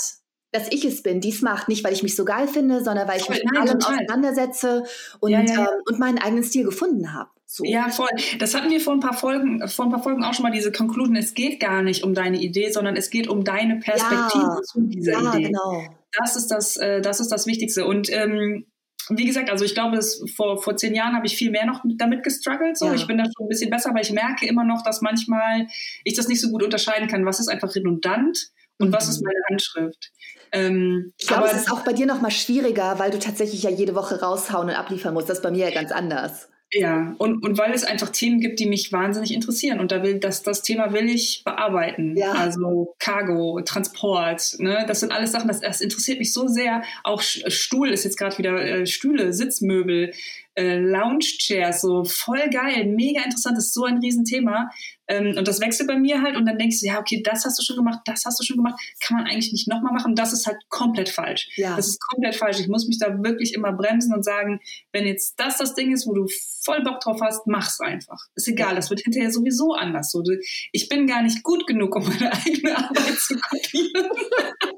dass ich es bin, dies macht. Nicht, weil ich mich so geil finde, sondern weil ich mich mit allem auseinandersetze und, ja, ja, ja. Ähm, und meinen eigenen Stil gefunden habe. So. Ja, voll. Das hatten wir vor ein paar Folgen, vor ein paar Folgen auch schon mal diese Conclusion. Es geht gar nicht um deine Idee, sondern es geht um deine Perspektive zu dieser Idee. Genau das ist das, äh, das ist das Wichtigste. Und ähm, wie gesagt, also ich glaube, es, vor, vor zehn Jahren habe ich viel mehr noch damit gestruggelt. So. Ja. Ich bin da schon ein bisschen besser, aber ich merke immer noch, dass manchmal ich das nicht so gut unterscheiden kann. Was ist einfach redundant und mhm. was ist mhm. meine Handschrift? Ähm, ich glaube, es ist auch bei dir noch mal schwieriger, weil du tatsächlich ja jede Woche raushauen und abliefern musst. Das ist bei mir ja ganz anders. Ja, und, und weil es einfach Themen gibt, die mich wahnsinnig interessieren. Und da will das, das Thema will ich bearbeiten. Ja. Also Cargo, Transport, ne? Das sind alles Sachen, das, das interessiert mich so sehr. Auch Stuhl ist jetzt gerade wieder äh, Stühle, Sitzmöbel. Äh, Lounge-Chairs, so voll geil, mega interessant, das ist so ein Riesenthema. Ähm, und das wechselt bei mir halt und dann denkst du, ja, okay, das hast du schon gemacht, das hast du schon gemacht, kann man eigentlich nicht nochmal machen. Das ist halt komplett falsch. Ja. Das ist komplett falsch. Ich muss mich da wirklich immer bremsen und sagen, wenn jetzt das das Ding ist, wo du voll Bock drauf hast, mach's einfach. Ist egal, das wird hinterher sowieso anders. So, ich bin gar nicht gut genug, um meine eigene Arbeit zu kopieren.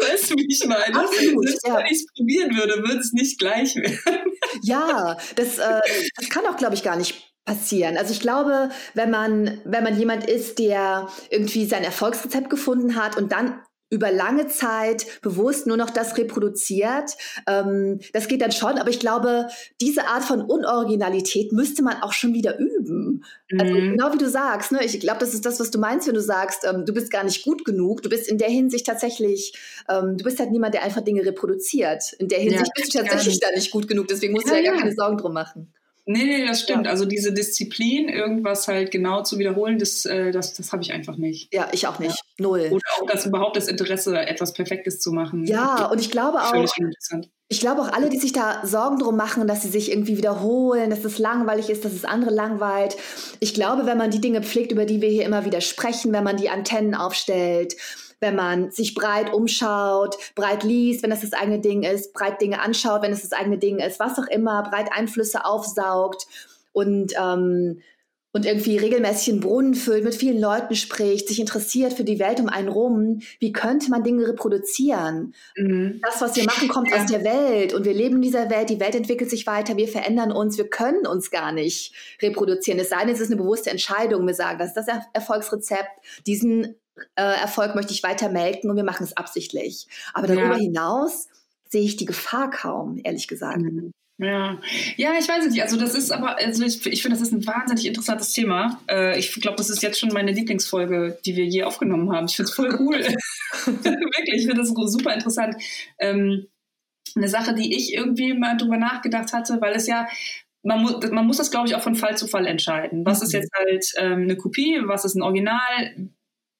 weißt du, wie ich meine? Absolut, Selbst ja. wenn ich es probieren würde, würde es nicht gleich werden. Ja, das, äh, das kann auch, glaube ich, gar nicht passieren. Also ich glaube, wenn man, wenn man jemand ist, der irgendwie sein Erfolgsrezept gefunden hat und dann über lange Zeit bewusst nur noch das reproduziert. Ähm, das geht dann schon, aber ich glaube, diese Art von Unoriginalität müsste man auch schon wieder üben. Also mhm. Also genau wie du sagst, ne? ich glaube, das ist das, was du meinst, wenn du sagst, ähm, du bist gar nicht gut genug. Du bist in der Hinsicht tatsächlich, ähm, du bist halt niemand, der einfach Dinge reproduziert. In der Hinsicht ja, bist du tatsächlich da nicht gut genug, deswegen musst ja, du ja gar keine Sorgen drum machen. Nee, nee, das stimmt. Ja. Also diese Disziplin, irgendwas halt genau zu wiederholen, das, äh, das, das habe ich einfach nicht. Ja, ich auch nicht. Ja. Null. Oder auch das überhaupt das Interesse, etwas Perfektes zu machen. Ja, und ich glaube auch, ich glaube auch alle, die sich da Sorgen drum machen, dass sie sich irgendwie wiederholen, dass es langweilig ist, dass es andere langweilt. Ich glaube, wenn man die Dinge pflegt, über die wir hier immer wieder sprechen, wenn man die Antennen aufstellt, wenn man sich breit umschaut, breit liest, wenn das das eigene Ding ist, breit Dinge anschaut, wenn es das eigene Ding ist, was auch immer, breit Einflüsse aufsaugt und ähm, und irgendwie regelmäßig einen Brunnen füllt, mit vielen Leuten spricht, sich interessiert für die Welt um einen rum, wie könnte man Dinge reproduzieren? Mhm. Das, was wir machen, kommt ja. aus der Welt und wir leben in dieser Welt, die Welt entwickelt sich weiter, wir verändern uns, wir können uns gar nicht reproduzieren. Es sei denn, es ist eine bewusste Entscheidung. Wir sagen, das ist das Erfolgsrezept, diesen Erfolg möchte ich weiter melken und wir machen es absichtlich. Aber darüber ja. hinaus sehe ich die Gefahr kaum, ehrlich gesagt. Mhm. Ja. ja, ich weiß es nicht. Also das ist aber, also ich, ich finde, das ist ein wahnsinnig interessantes Thema. Äh, ich glaube, das ist jetzt schon meine Lieblingsfolge, die wir je aufgenommen haben. Ich finde es voll cool. Wirklich, ich finde das super interessant. Ähm, eine Sache, die ich irgendwie mal drüber nachgedacht hatte, weil es ja, man, mu man muss das, glaube ich, auch von Fall zu Fall entscheiden. Was ist mhm. jetzt halt ähm, eine Kopie, was ist ein Original,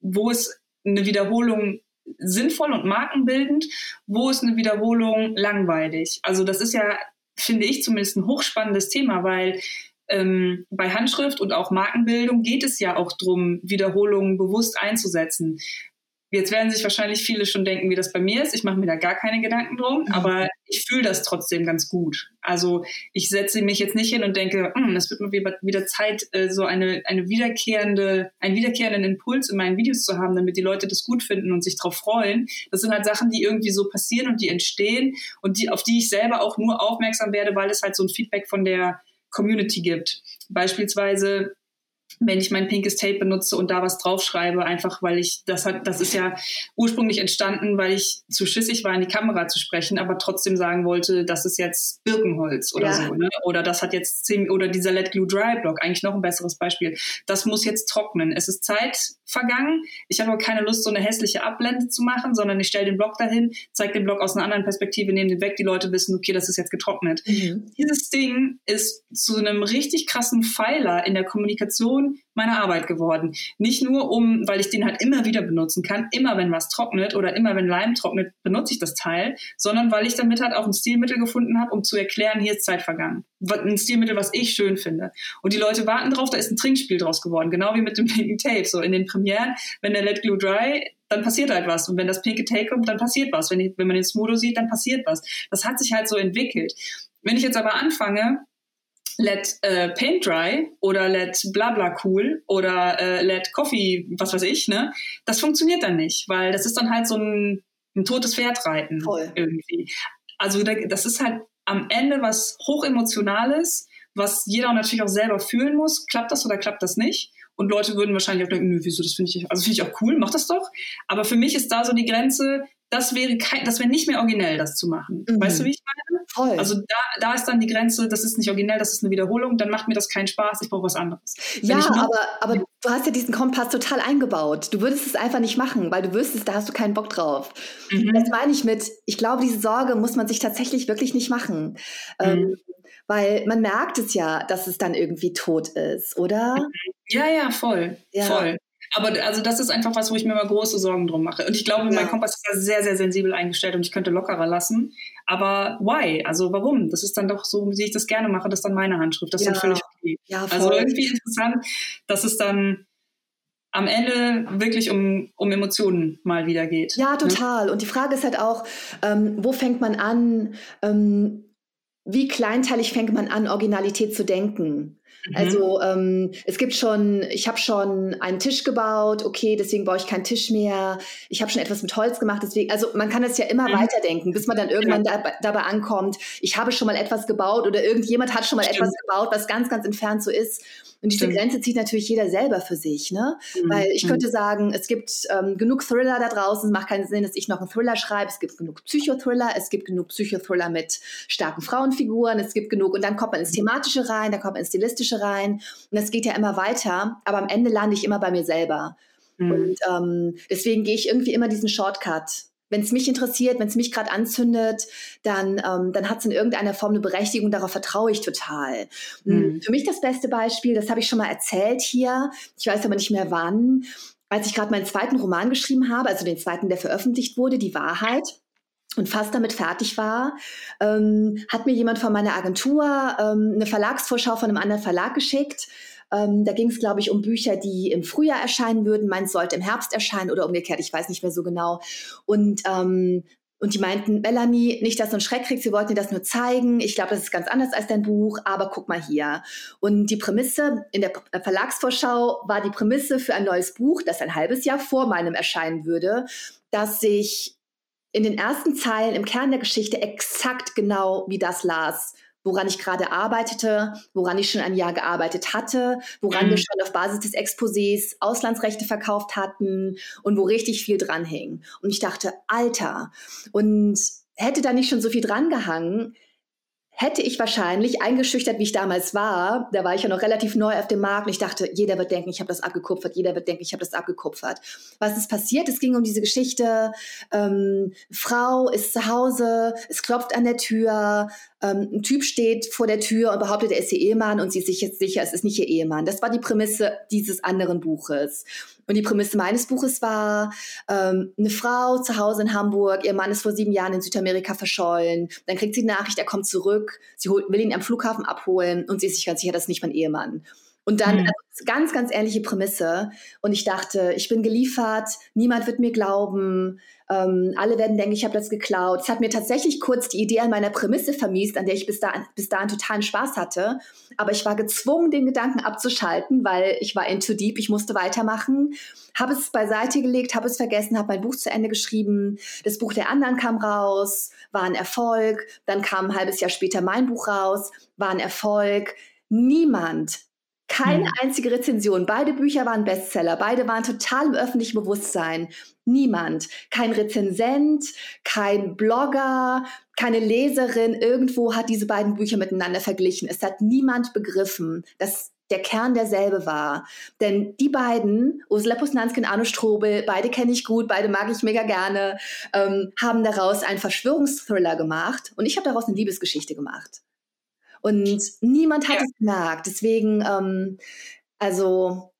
wo ist eine Wiederholung sinnvoll und markenbildend, wo ist eine Wiederholung langweilig. Also das ist ja, finde ich zumindest ein hochspannendes Thema, weil ähm, bei Handschrift und auch Markenbildung geht es ja auch darum, Wiederholungen bewusst einzusetzen. Jetzt werden sich wahrscheinlich viele schon denken, wie das bei mir ist. Ich mache mir da gar keine Gedanken drum, mhm. aber ich fühle das trotzdem ganz gut. Also ich setze mich jetzt nicht hin und denke, hm, es wird mir wieder Zeit, äh, so eine, eine wiederkehrende, einen wiederkehrenden Impuls in meinen Videos zu haben, damit die Leute das gut finden und sich darauf freuen. Das sind halt Sachen, die irgendwie so passieren und die entstehen und die, auf die ich selber auch nur aufmerksam werde, weil es halt so ein Feedback von der Community gibt. Beispielsweise wenn ich mein pinkes Tape benutze und da was draufschreibe, einfach weil ich, das hat, das ist ja ursprünglich entstanden, weil ich zu schissig war, in die Kamera zu sprechen, aber trotzdem sagen wollte, das ist jetzt Birkenholz oder ja. so, ne? Oder das hat jetzt zehn, oder dieser Let Glue Dry Block, eigentlich noch ein besseres Beispiel. Das muss jetzt trocknen. Es ist Zeit vergangen. Ich habe aber keine Lust, so eine hässliche Abblende zu machen, sondern ich stelle den Block dahin, zeige den Block aus einer anderen Perspektive, nehme den weg, die Leute wissen, okay, das ist jetzt getrocknet. Mhm. Dieses Ding ist zu einem richtig krassen Pfeiler in der Kommunikation meiner Arbeit geworden. Nicht nur um, weil ich den halt immer wieder benutzen kann, immer wenn was trocknet oder immer wenn Leim trocknet, benutze ich das Teil, sondern weil ich damit halt auch ein Stilmittel gefunden habe, um zu erklären, hier ist Zeit vergangen. Ein Stilmittel, was ich schön finde. Und die Leute warten drauf, da ist ein Trinkspiel draus geworden, genau wie mit dem pinken Tape. So in den Premieren, wenn der Let Glue Dry dann passiert halt was. Und wenn das pinke Tape kommt, dann passiert was. Wenn, ich, wenn man den Smodo sieht, dann passiert was. Das hat sich halt so entwickelt. Wenn ich jetzt aber anfange, let äh, paint dry oder let blabla cool oder äh, let coffee, was weiß ich, ne? Das funktioniert dann nicht, weil das ist dann halt so ein, ein totes Pferd reiten Voll. irgendwie. Also das ist halt am Ende was hochemotionales, was jeder natürlich auch selber fühlen muss. Klappt das oder klappt das nicht? Und Leute würden wahrscheinlich auch denken, nö, wieso, das finde ich, also finde ich auch cool, mach das doch. Aber für mich ist da so die Grenze, das wäre kein, das wäre nicht mehr originell, das zu machen. Mhm. Weißt du, wie ich meine? Voll. Also da, da ist dann die Grenze, das ist nicht originell, das ist eine Wiederholung, dann macht mir das keinen Spaß, ich brauche was anderes. ja, aber, aber du hast ja diesen Kompass total eingebaut. Du würdest es einfach nicht machen, weil du wüsstest, da hast du keinen Bock drauf. Mhm. Das meine ich mit, ich glaube, diese Sorge muss man sich tatsächlich wirklich nicht machen. Ähm, mhm. Ähm, weil man merkt es ja, dass es dann irgendwie tot ist, oder? Ja, ja, voll. Ja. Voll. Aber also das ist einfach was, wo ich mir mal große Sorgen drum mache. Und ich glaube, ja. mein Kompass ist da sehr, sehr sensibel eingestellt und ich könnte lockerer lassen. Aber why? Also warum? Das ist dann doch so, wie ich das gerne mache, das ist dann meine Handschrift. Das ja. ist völlig okay. Ja, also irgendwie interessant, dass es dann am Ende wirklich um, um Emotionen mal wieder geht. Ja, ne? total. Ne? Und die Frage ist halt auch, ähm, wo fängt man an, ähm, wie kleinteilig fängt man an, Originalität zu denken? Mhm. Also ähm, es gibt schon, ich habe schon einen Tisch gebaut, okay, deswegen baue ich keinen Tisch mehr. Ich habe schon etwas mit Holz gemacht, deswegen, also man kann das ja immer mhm. weiterdenken, bis man dann irgendwann ja. da, dabei ankommt, ich habe schon mal etwas gebaut oder irgendjemand hat schon mal Stimmt. etwas gebaut, was ganz, ganz entfernt so ist. Und diese Stimmt. Grenze zieht natürlich jeder selber für sich, ne? Mhm. Weil ich könnte mhm. sagen, es gibt ähm, genug Thriller da draußen. Es macht keinen Sinn, dass ich noch einen Thriller schreibe. Es gibt genug Psychothriller. Es gibt genug Psychothriller mit starken Frauenfiguren. Es gibt genug. Und dann kommt man ins Thematische rein, dann kommt man ins Stilistische rein. Und das geht ja immer weiter. Aber am Ende lande ich immer bei mir selber. Mhm. Und ähm, deswegen gehe ich irgendwie immer diesen Shortcut wenn es mich interessiert, wenn es mich gerade anzündet, dann, ähm, dann hat es in irgendeiner Form eine Berechtigung, darauf vertraue ich total. Mhm. Für mich das beste Beispiel, das habe ich schon mal erzählt hier, ich weiß aber nicht mehr wann, als ich gerade meinen zweiten Roman geschrieben habe, also den zweiten, der veröffentlicht wurde, Die Wahrheit und fast damit fertig war, ähm, hat mir jemand von meiner Agentur ähm, eine Verlagsvorschau von einem anderen Verlag geschickt ähm, da ging es, glaube ich, um Bücher, die im Frühjahr erscheinen würden. Meins sollte im Herbst erscheinen oder umgekehrt, ich weiß nicht mehr so genau. Und ähm, und die meinten, Melanie, nicht, dass du einen Schreck kriegst, wir wollten dir das nur zeigen. Ich glaube, das ist ganz anders als dein Buch, aber guck mal hier. Und die Prämisse in der Verlagsvorschau war die Prämisse für ein neues Buch, das ein halbes Jahr vor meinem erscheinen würde, dass sich in den ersten Zeilen im Kern der Geschichte exakt genau wie das las woran ich gerade arbeitete, woran ich schon ein Jahr gearbeitet hatte, woran mhm. wir schon auf Basis des Exposés Auslandsrechte verkauft hatten und wo richtig viel dran hing. Und ich dachte, Alter, und hätte da nicht schon so viel dran gehangen, hätte ich wahrscheinlich eingeschüchtert, wie ich damals war, da war ich ja noch relativ neu auf dem Markt und ich dachte, jeder wird denken, ich habe das abgekupfert, jeder wird denken, ich habe das abgekupfert. Was ist passiert? Es ging um diese Geschichte, ähm, Frau ist zu Hause, es klopft an der Tür, ähm, ein Typ steht vor der Tür und behauptet, er ist ihr Ehemann und sie ist sich jetzt sicher, es ist nicht ihr Ehemann. Das war die Prämisse dieses anderen Buches. Und die Prämisse meines Buches war, ähm, eine Frau zu Hause in Hamburg, ihr Mann ist vor sieben Jahren in Südamerika verschollen. Dann kriegt sie die Nachricht, er kommt zurück, sie holt, will ihn am Flughafen abholen und sie ist sich ganz sicher, das ist nicht mein Ehemann. Und dann mhm. also ganz, ganz ähnliche Prämisse. Und ich dachte, ich bin geliefert, niemand wird mir glauben, ähm, alle werden denken, ich habe das geklaut. Es hat mir tatsächlich kurz die Idee an meiner Prämisse vermiest, an der ich bis, dahin, bis dahin totalen Spaß hatte. Aber ich war gezwungen, den Gedanken abzuschalten, weil ich war in too deep, ich musste weitermachen. Habe es beiseite gelegt, habe es vergessen, habe mein Buch zu Ende geschrieben. Das Buch der anderen kam raus, war ein Erfolg. Dann kam ein halbes Jahr später mein Buch raus, war ein Erfolg. Niemand keine hm. einzige Rezension. Beide Bücher waren Bestseller. Beide waren total im öffentlichen Bewusstsein. Niemand. Kein Rezensent, kein Blogger, keine Leserin irgendwo hat diese beiden Bücher miteinander verglichen. Es hat niemand begriffen, dass der Kern derselbe war. Denn die beiden, Ursula Posnanski und Arno Strobel, beide kenne ich gut, beide mag ich mega gerne, ähm, haben daraus einen Verschwörungsthriller gemacht und ich habe daraus eine Liebesgeschichte gemacht. Und niemand hat ja. es gemerkt. Deswegen, ähm, also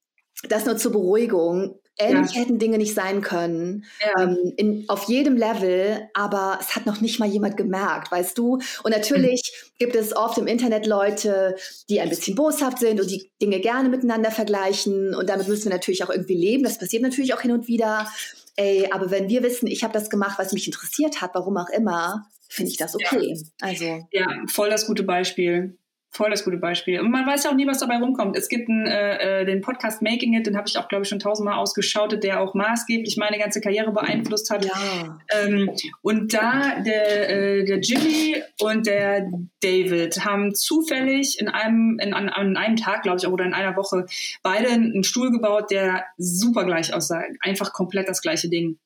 das nur zur Beruhigung. Ähnlich ja. hätten Dinge nicht sein können, ja. ähm, in, auf jedem Level, aber es hat noch nicht mal jemand gemerkt, weißt du? Und natürlich mhm. gibt es oft im Internet Leute, die ein bisschen boshaft sind und die Dinge gerne miteinander vergleichen und damit müssen wir natürlich auch irgendwie leben. Das passiert natürlich auch hin und wieder. Ey, aber wenn wir wissen, ich habe das gemacht, was mich interessiert hat, warum auch immer, finde ich das okay. Ja. Also. Ja, voll das gute Beispiel. Voll das gute Beispiel. Und man weiß ja auch nie, was dabei rumkommt. Es gibt einen, äh, äh den Podcast Making It, den habe ich auch, glaube ich, schon tausendmal ausgeschautet, der auch maßgeblich meine ganze Karriere beeinflusst hat. Ja. Ähm, und da der, äh, der Jimmy und der David haben zufällig in einem, in, an, an einem Tag, glaube ich, oder in einer Woche beide einen Stuhl gebaut, der super gleich aussah. Einfach komplett das gleiche Ding.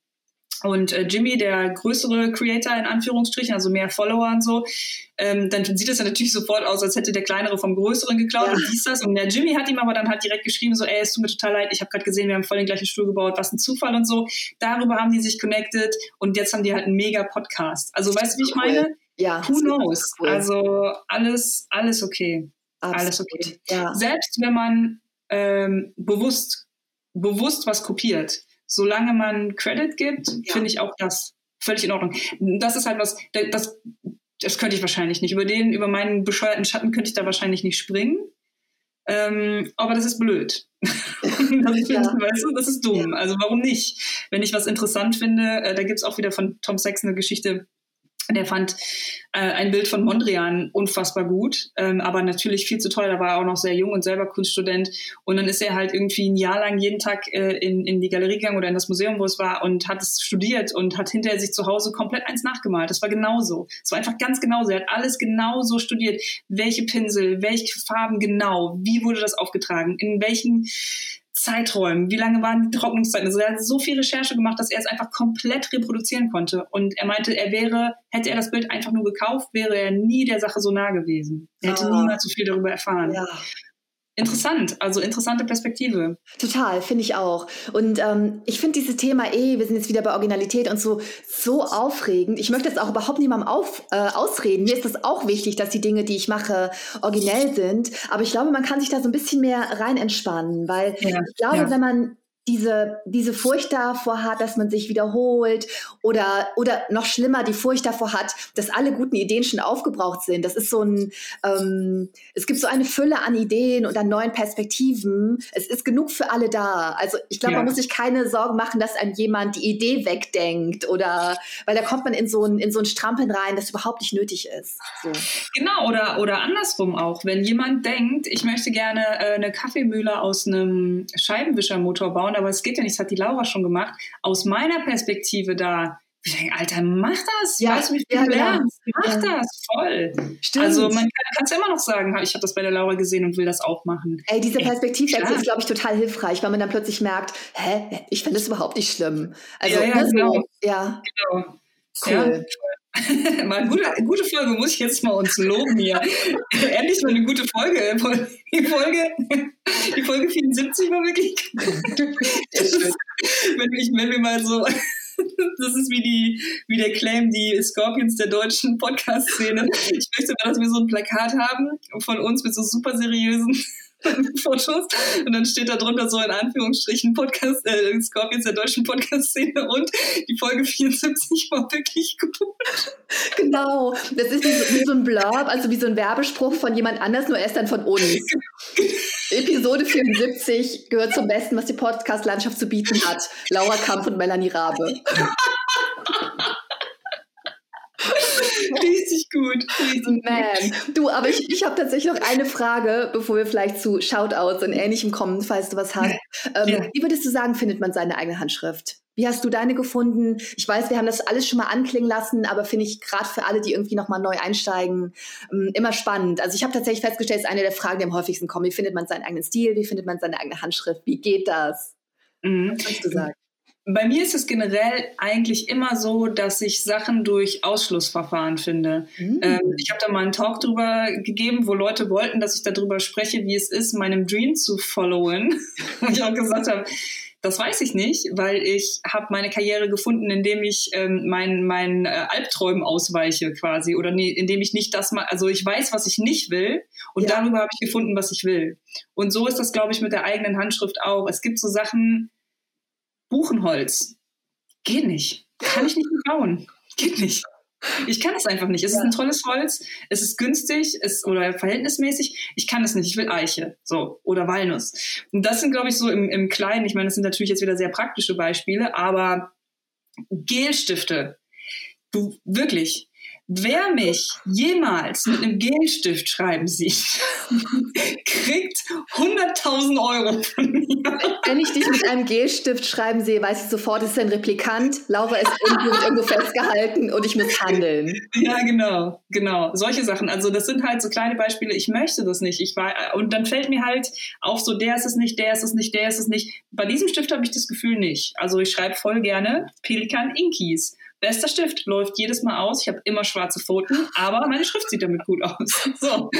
Und äh, Jimmy, der größere Creator in Anführungsstrichen, also mehr Follower und so, ähm, dann sieht es ja natürlich sofort aus, als hätte der kleinere vom größeren geklaut ja. und dies das. Und der Jimmy hat ihm aber dann halt direkt geschrieben, so, ey, es tut mir total leid, ich habe gerade gesehen, wir haben voll den gleichen Stuhl gebaut, was ein Zufall und so. Darüber haben die sich connected und jetzt haben die halt einen mega Podcast. Also weißt du, wie ich cool. meine? Ja. Who knows? Cool. Also alles, alles okay. Absolut. Alles okay. Ja. Selbst wenn man ähm, bewusst bewusst was kopiert. Solange man Credit gibt, ja. finde ich auch das völlig in Ordnung. Das ist halt was, das, das könnte ich wahrscheinlich nicht. Über den, über meinen bescheuerten Schatten könnte ich da wahrscheinlich nicht springen. Ähm, aber das ist blöd. das, ist, ja. weißt du, das ist dumm. Also warum nicht? Wenn ich was interessant finde, äh, da gibt es auch wieder von Tom Sachs eine Geschichte, der fand äh, ein Bild von Mondrian unfassbar gut, ähm, aber natürlich viel zu teuer. Da war er auch noch sehr jung und selber Kunststudent. Und dann ist er halt irgendwie ein Jahr lang jeden Tag äh, in, in die Galerie gegangen oder in das Museum, wo es war, und hat es studiert und hat hinterher sich zu Hause komplett eins nachgemalt. Das war genauso. Es war einfach ganz genauso. Er hat alles genauso studiert. Welche Pinsel, welche Farben genau, wie wurde das aufgetragen, in welchen Zeiträumen, wie lange waren die Trocknungszeiten. Also er hat so viel Recherche gemacht, dass er es einfach komplett reproduzieren konnte. Und er meinte, er wäre, hätte er das Bild einfach nur gekauft, wäre er nie der Sache so nah gewesen. Er hätte ah. niemals so viel darüber erfahren. Ja interessant, also interessante Perspektive. Total, finde ich auch. Und ähm, ich finde dieses Thema eh, wir sind jetzt wieder bei Originalität und so, so aufregend. Ich möchte jetzt auch überhaupt niemandem auf, äh, ausreden. Mir ist es auch wichtig, dass die Dinge, die ich mache, originell sind. Aber ich glaube, man kann sich da so ein bisschen mehr rein entspannen, weil ja, ich glaube, ja. wenn man diese, diese Furcht davor hat, dass man sich wiederholt oder, oder noch schlimmer, die Furcht davor hat, dass alle guten Ideen schon aufgebraucht sind. Das ist so ein, ähm, es gibt so eine Fülle an Ideen und an neuen Perspektiven. Es ist genug für alle da. Also ich glaube, ja. man muss sich keine Sorgen machen, dass einem jemand die Idee wegdenkt oder, weil da kommt man in so ein, in so ein Strampeln rein, das überhaupt nicht nötig ist. So. Genau, oder, oder andersrum auch. Wenn jemand denkt, ich möchte gerne äh, eine Kaffeemühle aus einem Scheibenwischermotor bauen, aber es geht ja nicht, das hat die Laura schon gemacht. Aus meiner Perspektive da, ich denke, Alter, mach das. Ja, weißt du, wie viel ja, du lernst? Ja. Mach das, voll. Stimmt. Also man kann es immer noch sagen, ich habe das bei der Laura gesehen und will das auch machen. Ey, diese Perspektivwechsel ist, glaube ich, total hilfreich, weil man dann plötzlich merkt, hä, ich finde das überhaupt nicht schlimm. Also, ja, ja, ne, genau. So, ja. Genau. Cool. Ja, mal gute, gute Folge, muss ich jetzt mal uns loben hier. Endlich mal eine gute Folge. Die Folge, die Folge 74 war wirklich gut. wenn, ich, wenn wir mal so, das ist wie, die, wie der Claim, die Scorpions der deutschen Podcast-Szene. Ich möchte mal, dass wir so ein Plakat haben von uns mit so super seriösen Fotos und dann steht da drunter so in Anführungsstrichen Podcast, äh, Scorpions der deutschen Podcast-Szene und die Folge 74 war wirklich gut. Genau, das ist wie so, wie so ein Blurb, also wie so ein Werbespruch von jemand anders, nur erst dann von uns. Episode 74 gehört zum Besten, was die Podcast-Landschaft zu bieten hat. Laura Kampf und Melanie Rabe. Richtig gut. Richtig Man. Du, aber ich, ich habe tatsächlich noch eine Frage, bevor wir vielleicht zu Shoutouts und Ähnlichem kommen, falls du was hast. Ähm, ja. Wie würdest du sagen, findet man seine eigene Handschrift? Wie hast du deine gefunden? Ich weiß, wir haben das alles schon mal anklingen lassen, aber finde ich gerade für alle, die irgendwie nochmal neu einsteigen, ähm, immer spannend. Also ich habe tatsächlich festgestellt, es ist eine der Fragen, die am häufigsten kommen. Wie findet man seinen eigenen Stil? Wie findet man seine eigene Handschrift? Wie geht das? Mhm. Was kannst du sagen? Bei mir ist es generell eigentlich immer so, dass ich Sachen durch Ausschlussverfahren finde. Mhm. Ähm, ich habe da mal einen Talk drüber gegeben, wo Leute wollten, dass ich darüber spreche, wie es ist, meinem Dream zu followen. Und ich auch gesagt habe, das weiß ich nicht, weil ich habe meine Karriere gefunden, indem ich ähm, meinen mein, äh, Albträumen ausweiche quasi oder nee, indem ich nicht das mal, also ich weiß, was ich nicht will und ja. darüber habe ich gefunden, was ich will. Und so ist das, glaube ich, mit der eigenen Handschrift auch. Es gibt so Sachen, Buchenholz. Geht nicht. Kann ich nicht bauen. Geht nicht. Ich kann es einfach nicht. Es ist ein tolles Holz, es ist günstig es, oder verhältnismäßig. Ich kann es nicht. Ich will Eiche. So. Oder Walnuss. Und das sind, glaube ich, so im, im Kleinen. Ich meine, das sind natürlich jetzt wieder sehr praktische Beispiele, aber Gelstifte. Du, wirklich. Wer mich jemals mit einem Gelstift schreiben sieht, kriegt 100.000 Euro von mir. Wenn ich dich mit einem Gelstift schreiben sehe, weiß ich sofort, es ist ein Replikant. Laura ist irgendwo, irgendwo festgehalten und ich muss handeln. Ja, genau, genau. Solche Sachen. Also das sind halt so kleine Beispiele. Ich möchte das nicht. Ich war, und dann fällt mir halt auf so, der ist es nicht, der ist es nicht, der ist es nicht. Bei diesem Stift habe ich das Gefühl nicht. Also ich schreibe voll gerne Pelikan Inkies bester Stift, läuft jedes Mal aus. Ich habe immer schwarze Pfoten, aber meine Schrift sieht damit gut aus. So.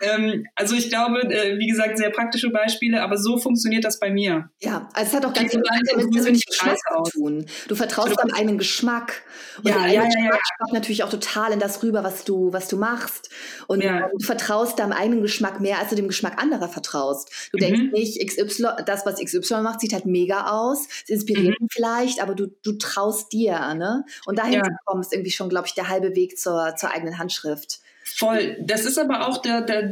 Ähm, also ich glaube, äh, wie gesagt, sehr praktische Beispiele, aber so funktioniert das bei mir. Ja, also es hat auch ganz viel mit persönlichem Geschmack zu tun. Du vertraust deinem eigenen Geschmack. Und ja, ja, ja, Geschmack ja. natürlich auch total in das rüber, was du, was du machst. Und ja. du vertraust deinem eigenen Geschmack mehr, als du dem Geschmack anderer vertraust. Du mhm. denkst nicht, XY, das, was XY macht, sieht halt mega aus. Es inspiriert mhm. vielleicht, aber du, du traust dir, ne? Und dahin ja. zu kommen, ist irgendwie schon, glaube ich, der halbe Weg zur, zur eigenen Handschrift. Voll. Das ist aber auch der, der,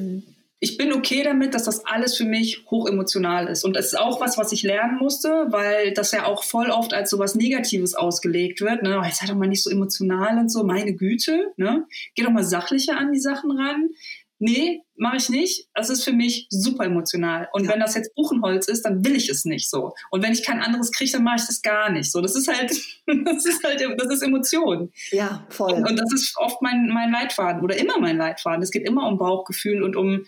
ich bin okay damit, dass das alles für mich hochemotional ist. Und das ist auch was, was ich lernen musste, weil das ja auch voll oft als so was Negatives ausgelegt wird. Ne? Oh, jetzt sei doch mal nicht so emotional und so, meine Güte. Ne? Geh doch mal sachlicher an die Sachen ran nee, mache ich nicht. Das ist für mich super emotional. Und ja. wenn das jetzt Buchenholz ist, dann will ich es nicht so. Und wenn ich kein anderes kriege, dann mache ich das gar nicht so. Das ist halt, das ist halt, das ist Emotion. Ja, voll. Und, und das ist oft mein, mein Leitfaden oder immer mein Leitfaden. Es geht immer um Bauchgefühl und um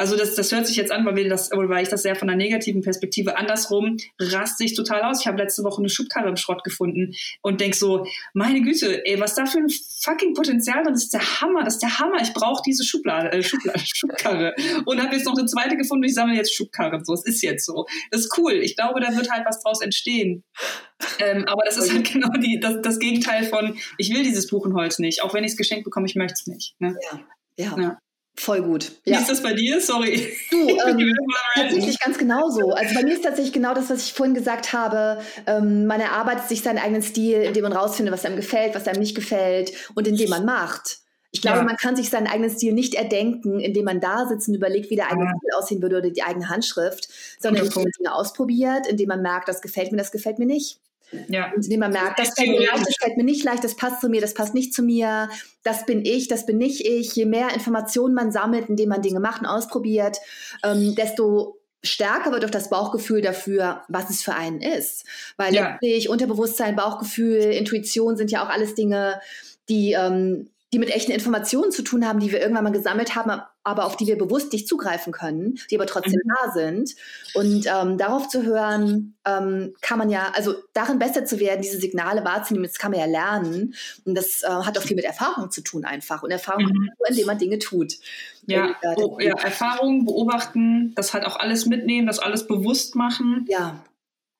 also das, das hört sich jetzt an, weil, wir das, weil ich das sehr von der negativen Perspektive andersrum raste ich total aus. Ich habe letzte Woche eine Schubkarre im Schrott gefunden und denk so, meine Güte, ey, was da für ein fucking Potenzial drin ist, der Hammer, das ist der Hammer. Ich brauche diese Schublade, äh, Schublade, Schubkarre. Und habe jetzt noch eine zweite gefunden und ich sammle jetzt Schubkarren. So, es ist jetzt so. Das ist cool. Ich glaube, da wird halt was draus entstehen. Ähm, aber das ist halt genau die, das, das Gegenteil von, ich will dieses Buchenholz nicht. Auch wenn ich es geschenkt bekomme, ich möchte es nicht. Ne? Ja. Ja. ja. Voll gut. Wie ist das bei dir? Sorry. Du, ähm, tatsächlich ganz genauso. Also bei mir ist tatsächlich genau das, was ich vorhin gesagt habe. Ähm, man erarbeitet sich seinen eigenen Stil, indem man rausfindet, was einem gefällt, was einem nicht gefällt und indem man macht. Ich glaube, ja. man kann sich seinen eigenen Stil nicht erdenken, indem man da sitzt und überlegt, wie der eigene ja. Stil aussehen würde oder die eigene Handschrift, sondern indem man Dinge ausprobiert, indem man merkt, das gefällt mir, das gefällt mir nicht. Ja. Und indem man merkt, das fällt mir leicht, das fällt mir nicht leicht, das passt zu mir, das passt nicht zu mir, das bin ich, das bin nicht ich. Je mehr Informationen man sammelt, indem man Dinge macht und ausprobiert, ähm, desto stärker wird auch das Bauchgefühl dafür, was es für einen ist. Weil ja. letztlich Unterbewusstsein, Bauchgefühl, Intuition sind ja auch alles Dinge, die ähm, die mit echten Informationen zu tun haben, die wir irgendwann mal gesammelt haben, aber auf die wir bewusst nicht zugreifen können, die aber trotzdem mhm. da sind. Und ähm, darauf zu hören, ähm, kann man ja, also darin besser zu werden, diese Signale wahrzunehmen, das kann man ja lernen. Und das äh, hat auch viel mit Erfahrung zu tun einfach. Und Erfahrung mhm. nur, indem man Dinge tut. Ja, Und, äh, oh, ja, Erfahrung, beobachten, das halt auch alles mitnehmen, das alles bewusst machen. Ja.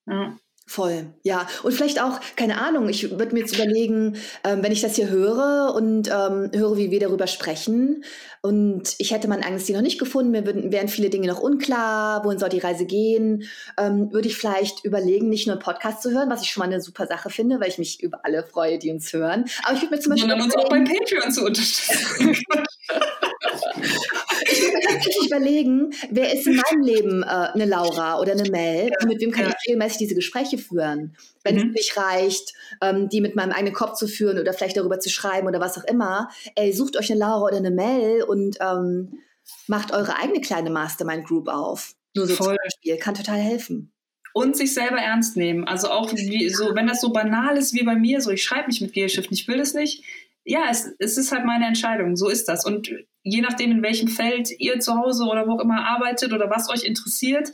ja. Voll, ja. Und vielleicht auch, keine Ahnung, ich würde mir jetzt überlegen, ähm, wenn ich das hier höre und ähm, höre, wie wir darüber sprechen, und ich hätte mein eigenes Ziel noch nicht gefunden, mir würden, wären viele Dinge noch unklar, wohin soll die Reise gehen, ähm, würde ich vielleicht überlegen, nicht nur einen Podcast zu hören, was ich schon mal eine super Sache finde, weil ich mich über alle freue, die uns hören. Aber ich würde mir zum Beispiel. Sondern uns auch bei Patreon zu unterstützen. ich würde mir überlegen, wer ist in meinem Leben äh, eine Laura oder eine Mel? Ja. Mit wem kann ja. ich regelmäßig diese Gespräche führen? Wenn mhm. es nicht reicht, ähm, die mit meinem eigenen Kopf zu führen oder vielleicht darüber zu schreiben oder was auch immer. Ey, sucht euch eine Laura oder eine Mel und ähm, macht eure eigene kleine Mastermind-Group auf. Nur so Voll. zum Beispiel. Kann total helfen und sich selber ernst nehmen. Also auch wie, so, wenn das so banal ist wie bei mir, so ich schreibe mich mit Gelshift, ich will das nicht. Ja, es, es ist halt meine Entscheidung. So ist das. Und je nachdem, in welchem Feld ihr zu Hause oder wo auch immer arbeitet oder was euch interessiert,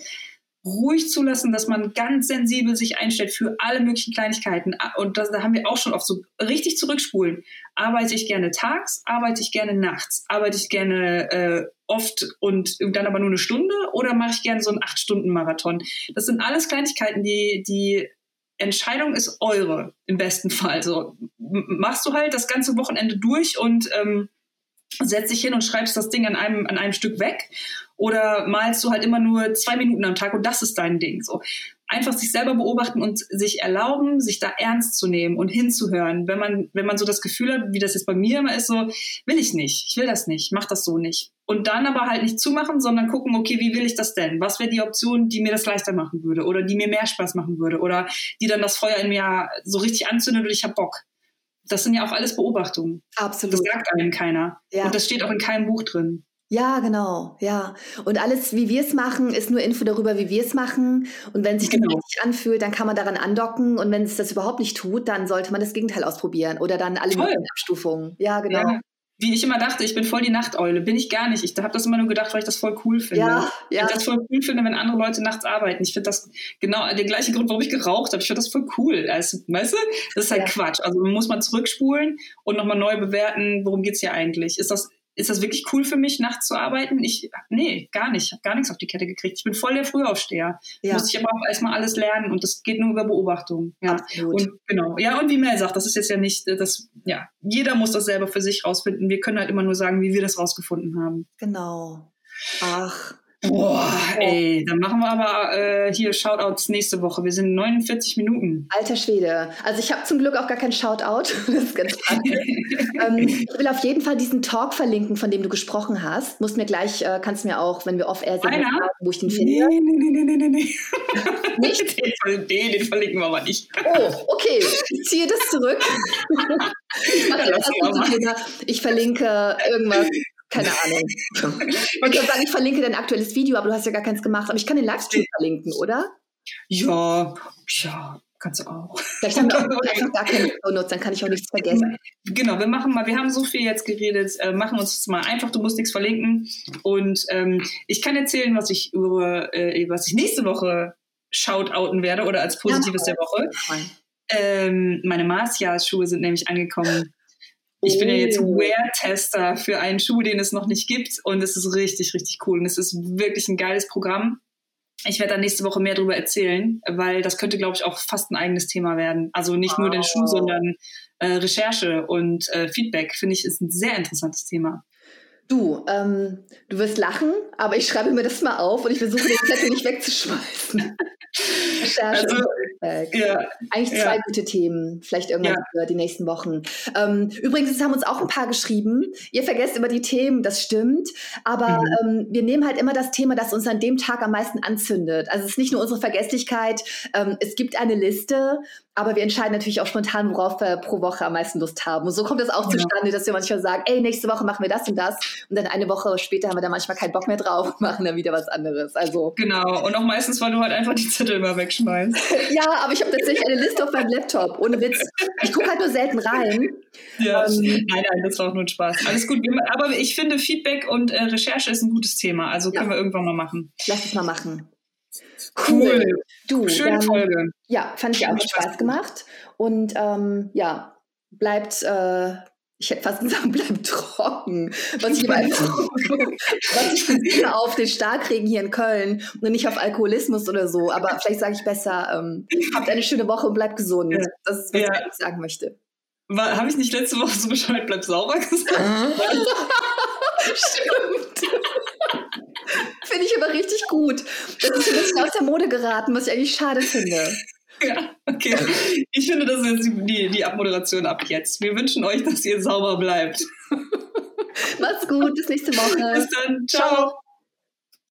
ruhig zulassen, dass man ganz sensibel sich einstellt für alle möglichen Kleinigkeiten. Und das, da haben wir auch schon oft so richtig zurückspulen. Arbeite ich gerne tags, arbeite ich gerne nachts, arbeite ich gerne äh, oft und dann aber nur eine Stunde oder mache ich gerne so einen Acht-Stunden-Marathon? Das sind alles Kleinigkeiten, die, die Entscheidung ist eure im besten Fall. So machst du halt das ganze Wochenende durch und ähm, setzt dich hin und schreibst das Ding an einem, an einem Stück weg oder malst du halt immer nur zwei Minuten am Tag und das ist dein Ding. So einfach sich selber beobachten und sich erlauben, sich da ernst zu nehmen und hinzuhören. Wenn man, wenn man so das Gefühl hat, wie das jetzt bei mir immer ist, so will ich nicht, ich will das nicht, mach das so nicht. Und dann aber halt nicht zumachen, sondern gucken, okay, wie will ich das denn? Was wäre die Option, die mir das leichter machen würde oder die mir mehr Spaß machen würde oder die dann das Feuer in mir so richtig anzündet und ich hab Bock. Das sind ja auch alles Beobachtungen. Absolut. Das sagt einem keiner. Ja. Und das steht auch in keinem Buch drin. Ja, genau, ja. Und alles, wie wir es machen, ist nur Info darüber, wie wir es machen. Und wenn sich genau. das richtig anfühlt, dann kann man daran andocken. Und wenn es das überhaupt nicht tut, dann sollte man das Gegenteil ausprobieren oder dann alle möglichen Abstufungen. Ja, genau. Ja. wie ich immer dachte, ich bin voll die Nachteule. Bin ich gar nicht. Ich habe das immer nur gedacht, weil ich das voll cool finde. Ja, ja. Ich das voll cool finde, wenn andere Leute nachts arbeiten. Ich finde das genau der gleiche Grund, warum ich geraucht habe. Ich finde das voll cool. Also, weißt du, das ist halt ja. Quatsch. Also muss man zurückspulen und nochmal neu bewerten, worum geht's hier eigentlich? Ist das ist das wirklich cool für mich, nachts zu arbeiten? Ich, nee, gar nicht. Ich habe gar nichts auf die Kette gekriegt. Ich bin voll der Frühaufsteher. Ja. Muss ich aber auch erstmal alles lernen und das geht nur über Beobachtung. Ja. Absolut. Und genau. Ja, und wie Mel sagt, das ist jetzt ja nicht, das, ja, jeder muss das selber für sich rausfinden. Wir können halt immer nur sagen, wie wir das rausgefunden haben. Genau. Ach, Boah, ey, dann machen wir aber äh, hier Shoutouts nächste Woche. Wir sind 49 Minuten. Alter Schwede. Also ich habe zum Glück auch gar kein Shoutout. Das ist ganz ähm, ich will auf jeden Fall diesen Talk verlinken, von dem du gesprochen hast. Musst mir gleich, äh, kannst mir auch, wenn wir off-air sind, sagen, wo ich den finde. Nee, nee, nee, nee, nee, nee. Nicht? Den, den, den verlinken wir aber nicht. Oh, okay. Ich ziehe das zurück. ich, ja, ich verlinke irgendwas keine Ahnung. Ich wollte sagen, ich verlinke dein aktuelles Video, aber du hast ja gar keins gemacht. Aber ich kann den Livestream verlinken, oder? Ja, ja, kannst du auch. Vielleicht haben wir auch einfach gar keine Shownotes, dann kann ich auch nichts vergessen. Genau, wir machen mal, wir haben so viel jetzt geredet, äh, machen uns jetzt mal einfach, du musst nichts verlinken. Und ähm, ich kann erzählen, was ich über, äh, was ich nächste Woche shoutouten werde oder als Positives ja, der Woche. Ähm, meine Martias-Schuhe sind nämlich angekommen. Ich bin ja jetzt oh. Wear-Tester für einen Schuh, den es noch nicht gibt. Und es ist richtig, richtig cool. Und es ist wirklich ein geiles Programm. Ich werde da nächste Woche mehr darüber erzählen, weil das könnte, glaube ich, auch fast ein eigenes Thema werden. Also nicht wow. nur den Schuh, sondern äh, Recherche und äh, Feedback, finde ich, ist ein sehr interessantes Thema. Du, ähm, du wirst lachen, aber ich schreibe mir das mal auf und ich versuche den Zettel nicht wegzuschmeißen. Also, ja, Eigentlich zwei ja. gute Themen, vielleicht irgendwann ja. für die nächsten Wochen. Ähm, übrigens, es haben uns auch ein paar geschrieben. Ihr vergesst immer die Themen, das stimmt. Aber mhm. ähm, wir nehmen halt immer das Thema, das uns an dem Tag am meisten anzündet. Also es ist nicht nur unsere Vergesslichkeit. Ähm, es gibt eine Liste aber wir entscheiden natürlich auch spontan, worauf wir pro Woche am meisten Lust haben. Und so kommt es auch ja. zustande, dass wir manchmal sagen, ey, nächste Woche machen wir das und das. Und dann eine Woche später haben wir da manchmal keinen Bock mehr drauf und machen dann wieder was anderes. Also Genau. Und auch meistens, weil du halt einfach die Zettel immer wegschmeißt. ja, aber ich habe tatsächlich eine Liste auf meinem Laptop. Ohne Witz. Ich gucke halt nur selten rein. Ja. Ähm, nein, nein, das war auch nur ein Spaß. Alles gut. Aber ich finde, Feedback und äh, Recherche ist ein gutes Thema. Also können ja. wir irgendwann mal machen. Lass es mal machen. Cool. Du, Schöne dann, Folge. Ja, fand ich auch Spaß gemacht. Und ähm, ja, bleibt, äh, ich hätte fast gesagt, bleibt trocken. Was ich einfach, was ich beziehe auf den Starkregen hier in Köln und nicht auf Alkoholismus oder so. Aber vielleicht sage ich besser, ähm, habt eine schöne Woche und bleibt gesund. Das ist, was ja. ich sagen möchte. Habe ich nicht letzte Woche so Bescheid, bleib sauber gesagt? Stimmt. Finde ich aber richtig gut. Das ist ein bisschen aus der Mode geraten, was ich eigentlich schade finde. Ja, okay. Ich finde, das ist die, die Abmoderation ab jetzt. Wir wünschen euch, dass ihr sauber bleibt. Macht's gut, bis nächste Woche. Bis dann. Ciao. Ciao.